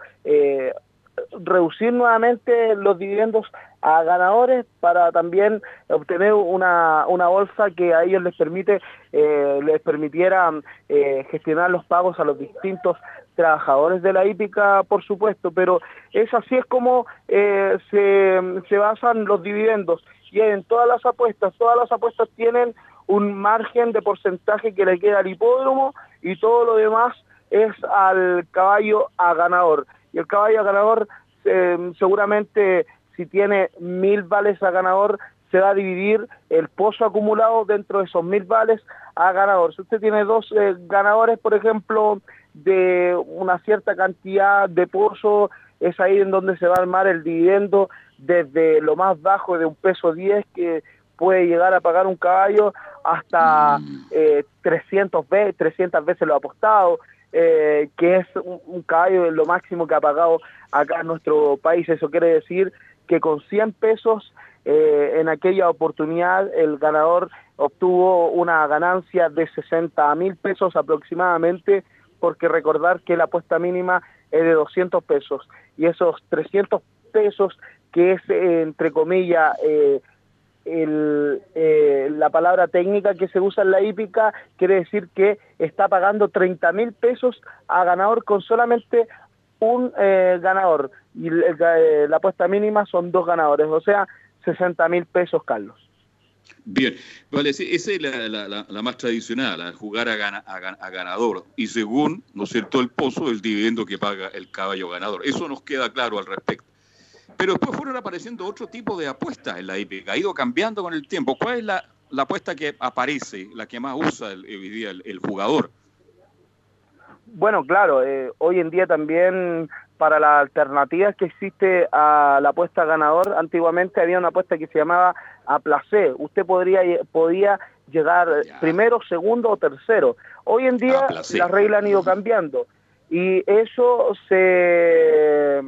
reducir nuevamente los dividendos a ganadores para también obtener una, una bolsa que a ellos les permite eh, les permitiera eh, gestionar los pagos a los distintos trabajadores de la hípica, por supuesto, pero es así es como eh, se, se basan los dividendos y en todas las apuestas, todas las apuestas tienen un margen de porcentaje que le queda al hipódromo y todo lo demás es al caballo a ganador. Y el caballo ganador eh, seguramente si tiene mil vales a ganador se va a dividir el pozo acumulado dentro de esos mil vales a ganador. Si usted tiene dos eh, ganadores, por ejemplo, de una cierta cantidad de pozo, es ahí en donde se va a armar el dividendo desde lo más bajo de un peso 10 que puede llegar a pagar un caballo hasta eh, 300 veces, 300 veces lo apostado, eh, que es un, un caballo lo máximo que ha pagado acá en nuestro país. Eso quiere decir que con 100 pesos eh, en aquella oportunidad el ganador obtuvo una ganancia de 60 mil pesos aproximadamente, porque recordar que la apuesta mínima es de 200 pesos y esos 300 pesos que es eh, entre comillas el, eh, la palabra técnica que se usa en la hípica quiere decir que está pagando 30 mil pesos a ganador con solamente un eh, ganador y el- la apuesta mínima son dos ganadores, o sea, 60 mil pesos, Carlos. Bien, vale, esa es la, la- la- la más tradicional, jugar a, gana- a a ganador. Y según, ¿no es cierto?, el pozo, el dividendo que paga el caballo ganador. Eso nos queda claro al respecto. Pero después fueron apareciendo otro tipo de apuestas en la hípica, ha ido cambiando con el tiempo. ¿Cuál es la, la apuesta que aparece, la que más usa el, hoy día el, el jugador? Bueno, claro, eh, hoy en día también para las alternativas que existe a la apuesta ganador, antiguamente había una apuesta que se llamaba a placer. Usted podría podía llegar primero, segundo o tercero. Hoy en día las reglas han ido cambiando y eso se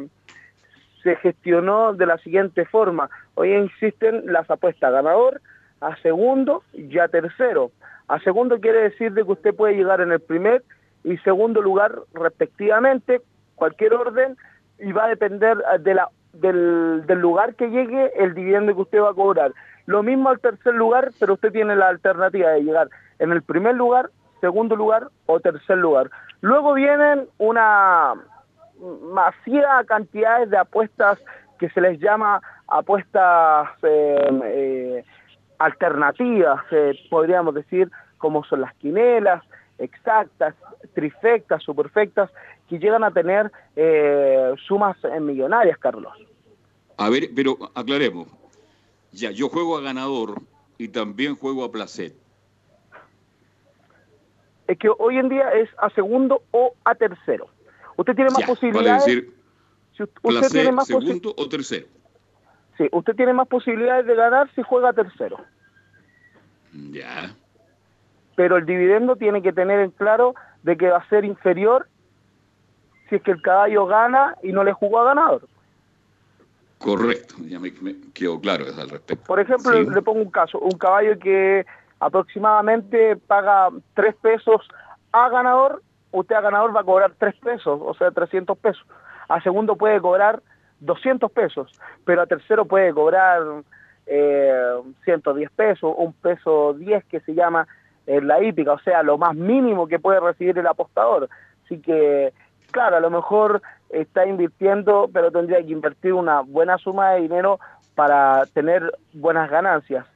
se gestionó de la siguiente forma. Hoy existen las apuestas a ganador, a segundo y a tercero. A segundo quiere decir de que usted puede llegar en el primer y segundo lugar respectivamente, cualquier orden, y va a depender eh, de la, del, del lugar que llegue el dividendo que usted va a cobrar. Lo mismo al tercer lugar, pero usted tiene la alternativa de llegar en el primer lugar, segundo lugar o tercer lugar. Luego vienen una masiva cantidades de apuestas que se les llama apuestas eh, eh, alternativas, eh, podríamos decir, como son las quinelas, exactas, trifectas, superfectas, que llegan a tener eh, sumas eh, millonarias, Carlos. A ver, pero aclaremos. Ya, yo juego a ganador y también juego a placer. Es que hoy en día es a segundo o a tercero. Usted tiene más Ya, posibilidades. Vale decir, si usted placer, tiene más segundo o tercero. Sí, usted tiene más posibilidades de ganar si juega tercero. Ya. Pero el dividendo tiene que tener en claro de que va a ser inferior si es que el caballo gana y no le jugó a ganador. Correcto, ya me, me quedó claro eso al respecto. Por ejemplo, Sí. le pongo un caso, un caballo que aproximadamente paga 3 pesos a ganador, usted a ganador va a cobrar 3 pesos, o sea, 300 pesos. A segundo puede cobrar 200 pesos, pero a tercero puede cobrar eh, 110 pesos, un peso 10 que se llama en la hípica, o sea, lo más mínimo que puede recibir el apostador. Así que, claro, a lo mejor está invirtiendo, pero tendría que invertir una buena suma de dinero para tener buenas ganancias.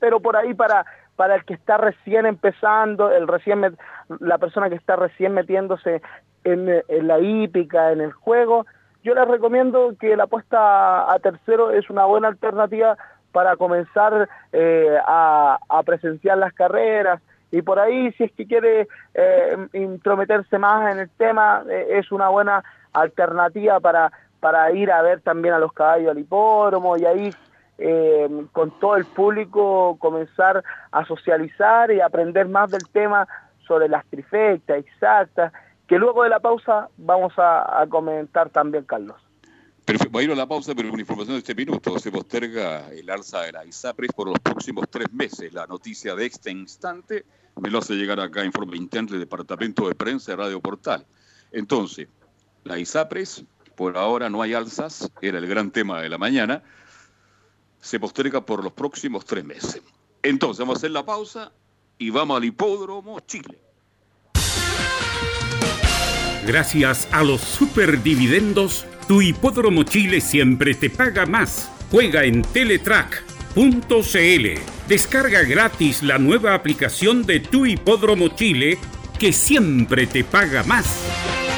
Pero por ahí para para el que está recién empezando, el recién la persona que está recién metiéndose en, la hípica, en el juego, yo les recomiendo que la apuesta a tercero es una buena alternativa para comenzar eh, a, a presenciar las carreras. Y por ahí si es que quiere eh, intrometerse más en el tema eh, es una buena alternativa para para ir a ver también a los caballos al hipódromo y ahí eh, con todo el público comenzar a socializar y aprender más del tema sobre las trifectas exactas que luego de la pausa vamos a, a comentar también Carlos Perfecto, va a ir a la pausa, pero con información de este minuto se posterga el alza de la ISAPRES por los próximos tres meses. La noticia de este instante me lo hace llegar acá en forma interna del Departamento de Prensa de Radio Portal. Entonces, la ISAPRES, por ahora no hay alzas, era el gran tema de la mañana, se posterga por los próximos tres meses. Entonces, vamos a hacer la pausa y vamos al hipódromo Chile. Gracias a los superdividendos, tu hipódromo Chile siempre te paga más. Juega en Teletrack.cl. Descarga gratis la nueva aplicación de tu hipódromo Chile que siempre te paga más.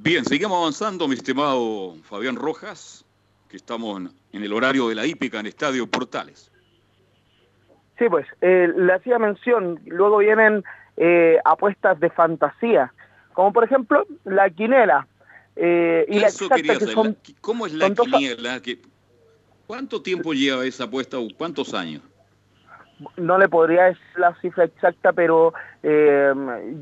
Bien, seguimos avanzando, mi estimado Fabián Rojas, que estamos en, el horario de la hípica en Estadio Portales. Sí, pues, eh, le hacía mención, luego vienen eh, apuestas de fantasía, como por ejemplo la quinela. eh, y Eso quería que saber, son, la- ¿cómo es la quiniela? Que- ¿Cuánto tiempo lleva esa apuesta o cuántos años? no le podría decir la cifra exacta, pero eh,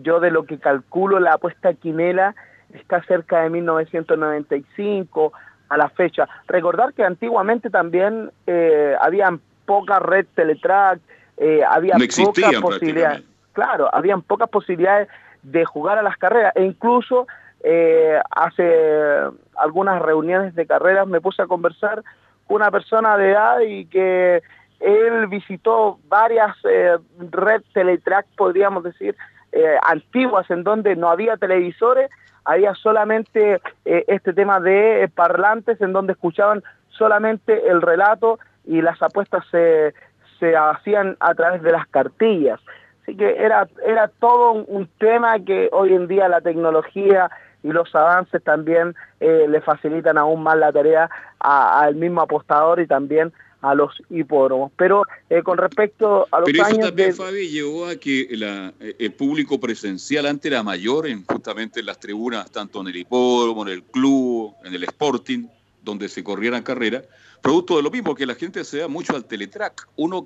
yo de lo que calculo la apuesta quinela está cerca de 1995 a la fecha. Recordar que antiguamente también eh, habían poca red teletrack, eh, había No pocas posibilidades. Claro, habían pocas posibilidades de jugar a las carreras e incluso eh, hace algunas reuniones de carreras me puse a conversar con una persona de edad y que él visitó varias eh, red teletrack, podríamos decir, eh, antiguas en donde no había televisores, había solamente eh, este tema de parlantes en donde escuchaban solamente el relato y las apuestas se, se hacían a través de las cartillas. Así que era, era todo un, tema que hoy en día la tecnología y los avances también eh, le facilitan aún más la tarea al mismo apostador y también a los hipódromos. Pero eh, con respecto a los Pero eso años también, de... Fabi, llevó a que la- eh, el público presencial antes era mayor en justamente en las tribunas, tanto en el hipódromo, en el club, en el sporting, donde se corrieran carreras, producto de lo mismo, que la gente se da mucho al teletrack. Uno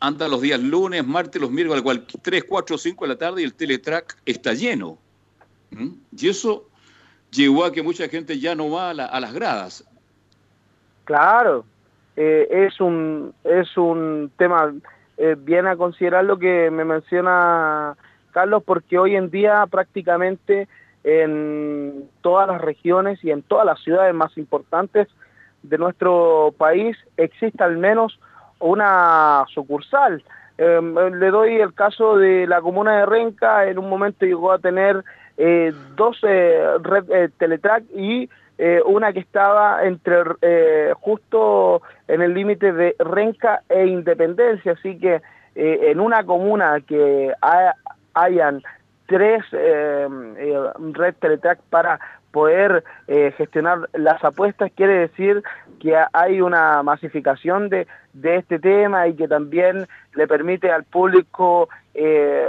anda los días lunes, martes, los miércoles, cual- 3, 4, 5 de la tarde y el teletrack está lleno. ¿Mm? Y eso llevó a que mucha gente ya no va a, la- a las gradas. Claro, eh, es un es un tema eh, bien a considerar lo que me menciona Carlos, porque hoy en día prácticamente en todas las regiones y en todas las ciudades más importantes de nuestro país existe al menos una sucursal. Eh, le doy el caso de la comuna de Renca, en un momento llegó a tener eh, 12 red eh, Teletrack y eh, una que estaba entre eh, justo en el límite de Renca e Independencia, así que eh, en una comuna que ha- hayan tres red Teletrack para poder gestionar las apuestas quiere decir que ha- hay una masificación de, de este tema y que también le permite al público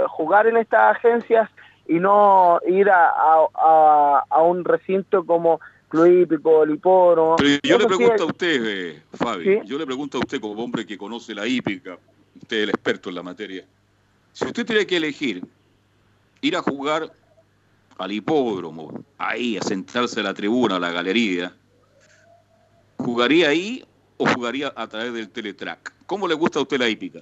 jugar en estas agencias y no ir a- a un recinto como Club Hípico, el hipódromo. Pero yo Eso le sí pregunto es- a usted, eh, Fabi, Sí. yo le pregunto a usted como hombre que conoce la hípica, usted es el experto en la materia. Si usted tiene que elegir ir a jugar al hipódromo, ahí a sentarse a la tribuna, a la galería, ¿jugaría ahí o jugaría a través del teletrack? ¿Cómo le gusta a usted la hípica?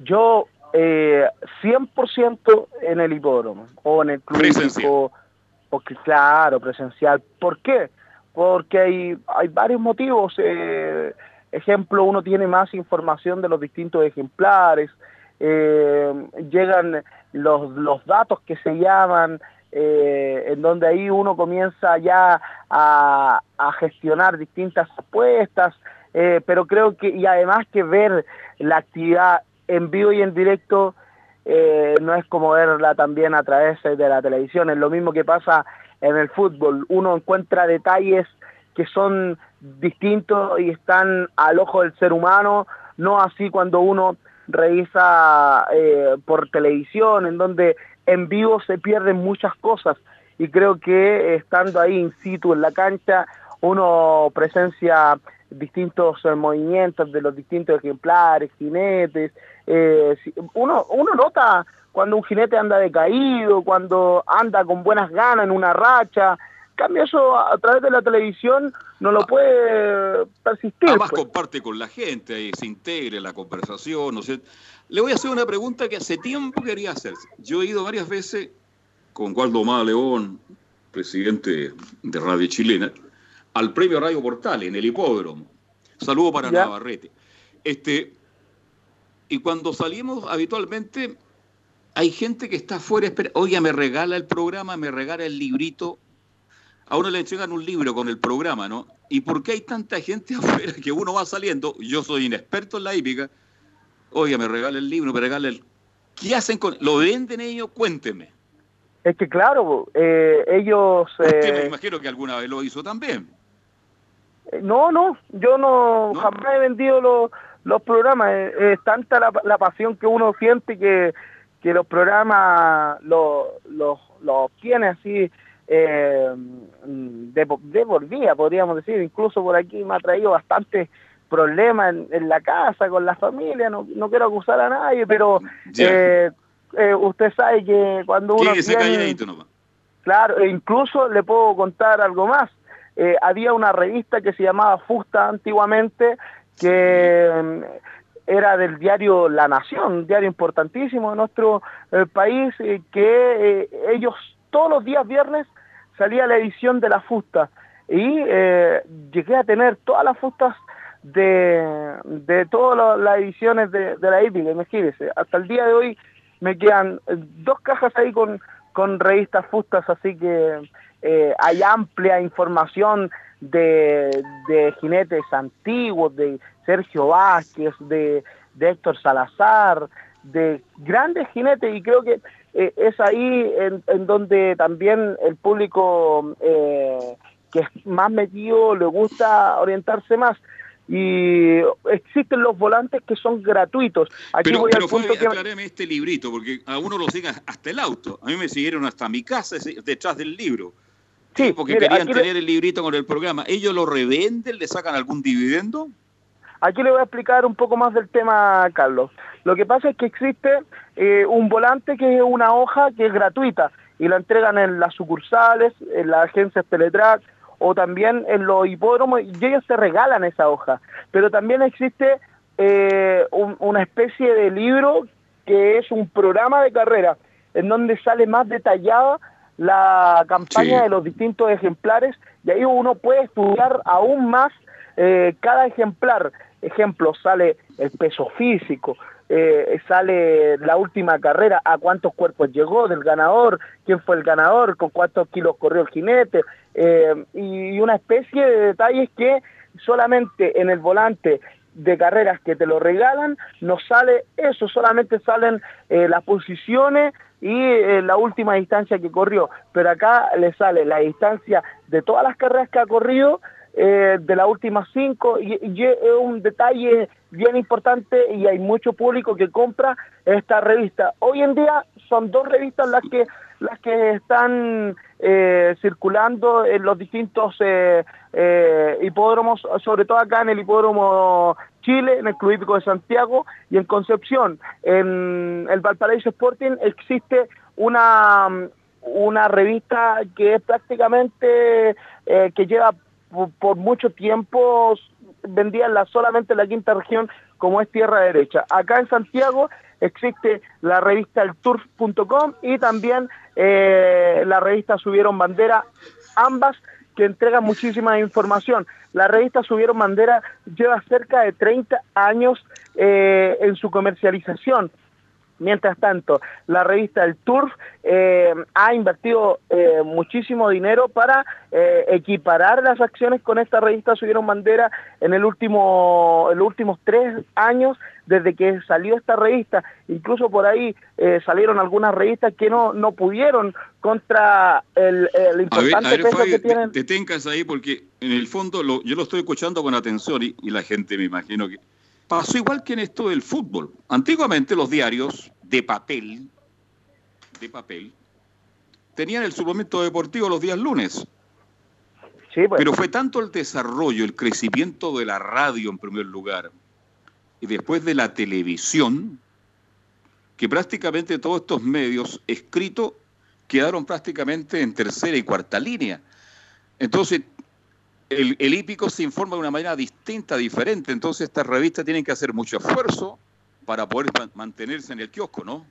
Yo eh, 100% en el hipódromo o en el club hípico, porque claro, presencial. ¿Por qué? Porque hay, hay varios motivos. eh, ejemplo, uno tiene más información de los distintos ejemplares, eh, llegan los, los datos que se llaman, eh, en donde ahí uno comienza ya a, a gestionar distintas apuestas, pero creo que, y además que ver la actividad en vivo y en directo eh, no es como verla también a través de la televisión, es lo mismo que pasa en el fútbol, uno encuentra detalles que son distintos y están al ojo del ser humano, no así cuando uno revisa eh, por televisión, en donde en vivo se pierden muchas cosas. Y creo que estando ahí in situ en la cancha uno presencia distintos eh, movimientos de los distintos ejemplares, jinetes, eh, uno, uno nota cuando un jinete anda decaído, cuando anda con buenas ganas en una racha, en cambio eso a, a través de la televisión no lo puede persistir. Además pues. comparte con la gente, ahí se integra en la conversación, no sé. Le voy a hacer una pregunta que hace tiempo quería hacer. Yo he ido varias veces con Waldo Má León, presidente de Radio Chilena, al premio Radio Portal en el hipódromo. Saludo para Ya. Navarrete. Este, y cuando salimos habitualmente, hay gente que está afuera, espera, oiga, me regala el programa, me regala el librito. A uno le entregan un libro con el programa, ¿no? ¿Y por qué hay tanta gente afuera que uno va saliendo? Yo soy inexperto en la hípica. Oiga, me regala el libro, me regala el... ¿Qué hacen con...? ¿Lo venden ellos? Cuénteme. Es que claro, eh, ellos... Usted me eh, imagino que alguna vez lo hizo también. No, no, yo no, jamás he vendido los, los programas. Eh, Es, tanta la, la pasión que uno siente que, que los programas los los los obtiene así eh, de, de por vida, podríamos decir. Incluso por aquí me ha traído bastantes problemas en, en la casa, con la familia. No, no quiero acusar a nadie, pero eh, eh, usted sabe que cuando uno tiene- calladito nomás. Claro, e incluso le puedo contar algo más. Eh, había una revista que se llamaba Fusta antiguamente, que mm, era del diario La Nación, un diario importantísimo de nuestro eh, país, eh, que eh, ellos todos los días viernes salía la edición de la Fusta. Y eh, llegué a tener todas las fustas de, de todas la- las ediciones de, de la hípica, imagínense. Hasta el día de hoy me quedan eh, dos cajas ahí con, con revistas fustas, así que eh, hay amplia información de, de jinetes antiguos, de Sergio Vázquez, de, de Héctor Salazar, de grandes jinetes y creo que eh, es ahí en, en donde también el público eh, que es más metido le gusta orientarse más y existen los volantes que son gratuitos. Aquí Pero, voy pero al punto que acláreme este librito, porque a uno lo siguen hasta el auto. A mí me siguieron hasta mi casa detrás del libro. Sí, porque mire, querían le- tener el librito con el programa. ¿Ellos lo revenden? ¿Le sacan algún dividendo? Aquí le voy a explicar un poco más del tema, Carlos. Lo que pasa es que existe eh, un volante que es una hoja que es gratuita y la entregan en las sucursales, en las agencias Teletrack o también en los hipódromos y ellos te regalan esa hoja. Pero también existe eh, un- una especie de libro que es un programa de carrera en donde sale más detallada la campaña Sí. de los distintos ejemplares y ahí uno puede estudiar aún más eh, cada ejemplar. Ejemplo, sale el peso físico, eh, sale la última carrera, a cuántos cuerpos llegó del ganador, quién fue el ganador, con cuántos kilos corrió el jinete, eh, y una especie de detalles que solamente en el volante de carreras que te lo regalan, no sale eso, solamente salen las posiciones y eh, la última distancia que corrió. Pero acá le sale la distancia de todas las carreras que ha corrido, eh, de las últimas cinco, y, y es un detalle bien importante y hay mucho público que compra esta revista. Hoy en día son dos revistas las que las que están eh, circulando en los distintos eh, eh, hipódromos, sobre todo acá en el hipódromo Chile, en el Club de Santiago y en Concepción. En el Valparaíso Sporting existe una, una revista que es prácticamente, eh, que lleva por, mucho tiempo vendía en la, solamente en la quinta región como es Tierra Derecha. Acá en Santiago existe la revista elturf.com y también eh, la revista Subieron Bandera, ambas que entregan muchísima información. La revista Subieron Bandera lleva cerca de 30 años eh, en su comercialización. Mientras tanto, la revista El Turf eh, ha invertido eh, muchísimo dinero para eh, equiparar las acciones con esta revista Subieron Bandera en el último, en los últimos tres años desde que salió esta revista. Incluso por ahí eh, salieron algunas revistas que no, no pudieron contra el, el A ver, importante a ver, peso Fabi, que tienen. te, te tencas ahí porque en el fondo lo- yo lo estoy escuchando con atención y, y la gente me imagino que pasó igual que en esto del fútbol. Antiguamente los diarios de papel, de papel, tenían el suplemento deportivo los días lunes. pues. Pero fue tanto el desarrollo, el crecimiento de la radio en primer lugar, y después de la televisión, que prácticamente todos estos medios escritos quedaron prácticamente en tercera y cuarta línea. Entonces, el, el hípico se informa de una manera distinta, diferente. Entonces, estas revistas tienen que hacer mucho esfuerzo para poder ma- mantenerse en el kiosco, ¿no?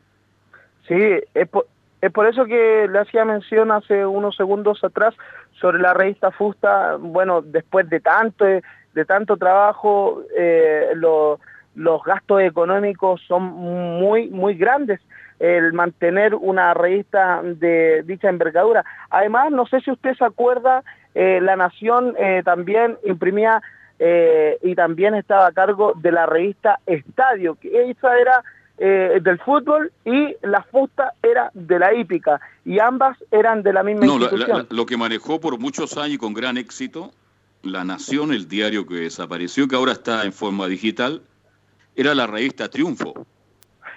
Sí, es por, es por eso que le hacía mención hace unos segundos atrás sobre la revista Fusta. Bueno, después de tanto, de tanto trabajo, eh, lo- los gastos económicos son muy, muy grandes el mantener una revista de dicha envergadura. Además, no sé si usted se acuerda, eh, La Nación eh, también imprimía eh, y también estaba a cargo de la revista Estadio, que esa era eh, del fútbol y la fusta era de la hípica y ambas eran de la misma No, la- la- institución. la- lo que manejó por muchos años y con gran éxito La Nación, el diario que desapareció, que ahora está en forma digital, era la revista Triunfo,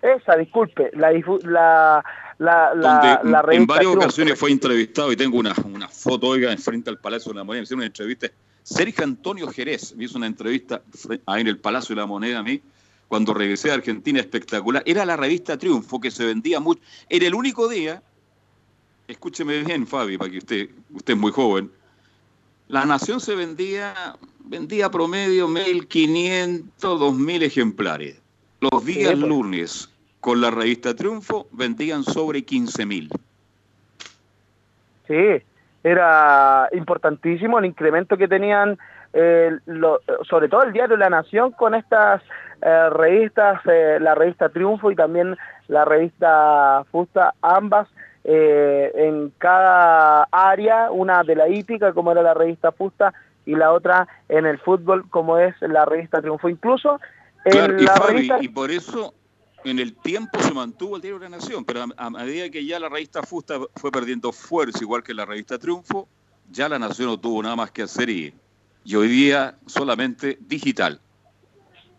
Esa, disculpe, la, la, la, la, donde la en revista varias Triunfo. ocasiones fue entrevistado y tengo una, una foto, oiga, enfrente al Palacio de la Moneda, hicieron una entrevista. Sergio Antonio Jerez me hizo una entrevista ahí en el Palacio de la Moneda a mí, cuando regresé a Argentina, espectacular. Era la revista Triunfo, que se vendía mucho. Era el único día, escúcheme bien, Fabi, para que usted, usted es muy joven, la Nación se vendía, vendía promedio 1.500, 2.000 ejemplares. Los días Sí, lunes, con la revista Triunfo, vendían sobre 15.000. Sí, era importantísimo el incremento que tenían, eh, lo- sobre todo el diario La Nación, con estas eh, revistas, eh, la revista Triunfo y también la revista Fusta, ambas eh, en cada área, una de la hípica, como era la revista Fusta, y la otra en el fútbol, como es la revista Triunfo. Incluso en Claro, y la Fabi, revista... y por eso en el tiempo se mantuvo el diario de la Nación, pero a, medida que ya la revista Fusta fue perdiendo fuerza, igual que la revista Triunfo, ya la Nación no tuvo nada más que hacer y, y hoy día solamente digital.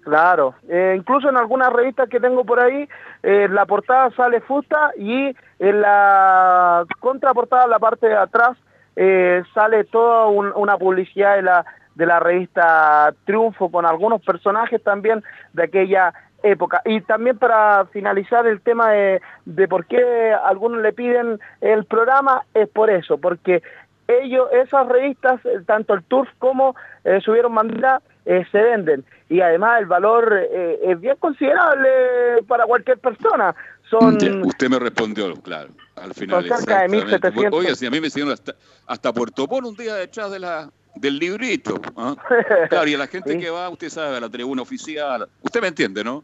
Claro, eh, incluso en algunas revistas que tengo por ahí, eh, la portada sale fusta y en la contraportada, la parte de atrás, eh, sale toda un- una publicidad de la, de la revista Triunfo con algunos personajes también de aquella época. Y también para finalizar el tema de, de por qué algunos le piden el programa, es por eso, porque ellos, esas revistas, eh, tanto el Turf como eh, Subieron Bandera, eh, se venden. Y además el valor eh, es bien considerable para cualquier persona. Son usted me respondió, claro, al final. Son cerca de exactamente. 1700. Oye, si a mí me hicieron hasta, hasta Puerto Polo un día detrás de la, del librito. ¿ah? Claro, y a la gente que va, usted sabe, a la tribuna oficial, usted me entiende, ¿no?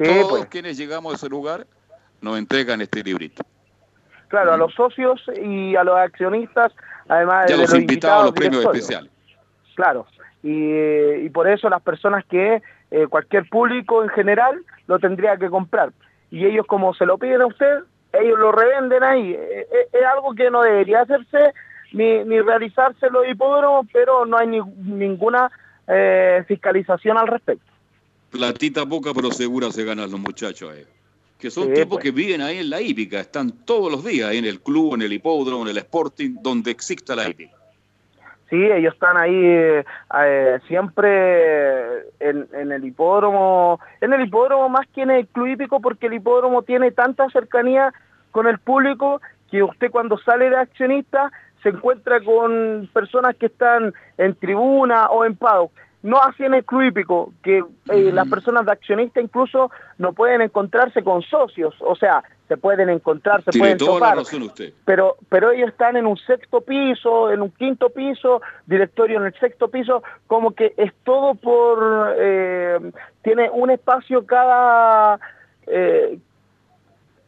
Sí, Todos pues. quienes llegamos a ese lugar nos entregan este librito. Claro, a los socios y a los accionistas, además Ya de los invitados a los premios especiales. Claro, y, y por eso las personas que eh, cualquier público en general lo tendría que comprar. Y ellos como se lo piden a usted, ellos lo revenden ahí. Eh, eh, Es, algo que no debería hacerse ni, ni realizarse los hipódromos, pero no hay ni- ninguna eh, fiscalización al respecto. Platita poca, pero segura se ganan los muchachos. eh. que son Sí, tipos pues. que viven ahí en la hípica, están todos los días ahí en el club, en el hipódromo, en el sporting, donde exista la hípica. Sí, ellos están ahí eh, eh, siempre en, en el hipódromo, en el hipódromo más que en el club hípico, porque el hipódromo tiene tanta cercanía con el público que usted cuando sale de accionista se encuentra con personas que están en tribuna o en paddock. No así en el club hípico, que eh, las personas de accionista incluso no pueden encontrarse con socios, o sea, se pueden encontrar, se Tiene pueden toda la topar, razón usted. pero pero ellos están en un sexto piso, en un quinto piso, directorio en el sexto piso, como que es todo por eh, tiene un espacio cada eh,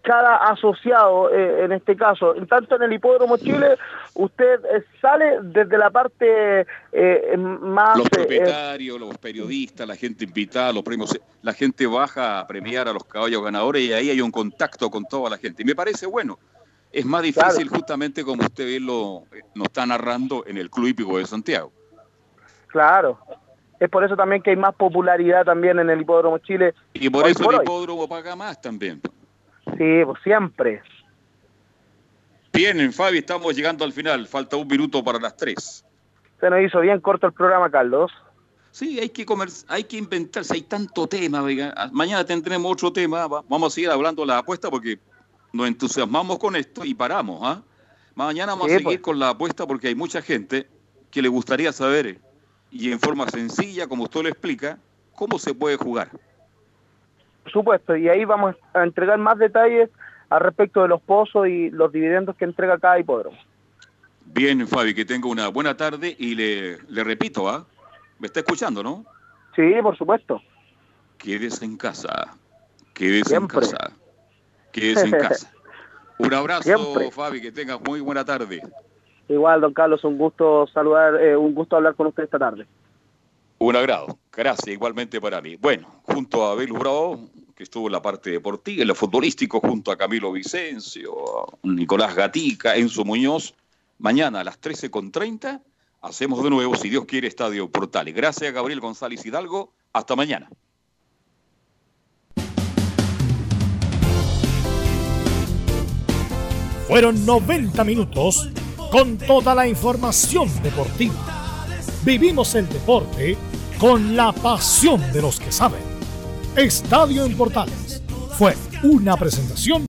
cada asociado eh, en este caso. En tanto en el hipódromo Chile usted eh, sale desde la parte eh, más Los eh, propietarios, los periodistas, la gente invitada, los premios, la gente baja a premiar a los caballos ganadores y ahí hay un contacto con toda la gente. Y me parece bueno. Es más difícil justamente como usted bien lo eh, nos está narrando en el Club Hípico de Santiago. claro. Es por eso también que hay más popularidad también en el hipódromo Chile. Y por eso por el hoy. hipódromo paga más también. Sí, pues siempre. Bien, Fabi, estamos llegando al final. Falta un minuto para las tres. Se nos hizo bien corto el programa, Carlos. Sí, hay que comer, hay que inventarse, hay tanto tema. oiga. Mañana tendremos otro tema. va- Vamos a seguir hablando de la apuesta porque nos entusiasmamos con esto y paramos. ¿ah? Mañana vamos Sí, a seguir pues. con la apuesta porque hay mucha gente que le gustaría saber y en forma sencilla, como usted lo explica, cómo se puede jugar. Por supuesto, y ahí vamos a entregar más detalles al respecto de los pozos y los dividendos que entrega cada hipódromo. Bien, Fabi, que tenga una buena tarde y le, le repito, ¿ah? ¿Me está escuchando, no? Sí, por supuesto. Quédese en casa. Quédese Siempre. en casa. Quédese en casa. Un abrazo, Siempre. Fabi, que tenga muy buena tarde. Igual, don Carlos, un gusto saludar, eh, un gusto hablar con usted esta tarde. Un agrado. Gracias, igualmente para mí. Bueno, junto a Abel Bravo, que estuvo en la parte deportiva, en lo futbolístico, junto a Camilo Vicencio, a Nicolás Gatica, Enzo Muñoz, mañana a las 13.30 hacemos de nuevo, si Dios quiere, Estadio Portales. Gracias a Gabriel González Hidalgo. Hasta mañana. Fueron 90 minutos con toda la información deportiva. Vivimos el deporte con la pasión de los que saben. Estadio en Portales fue una presentación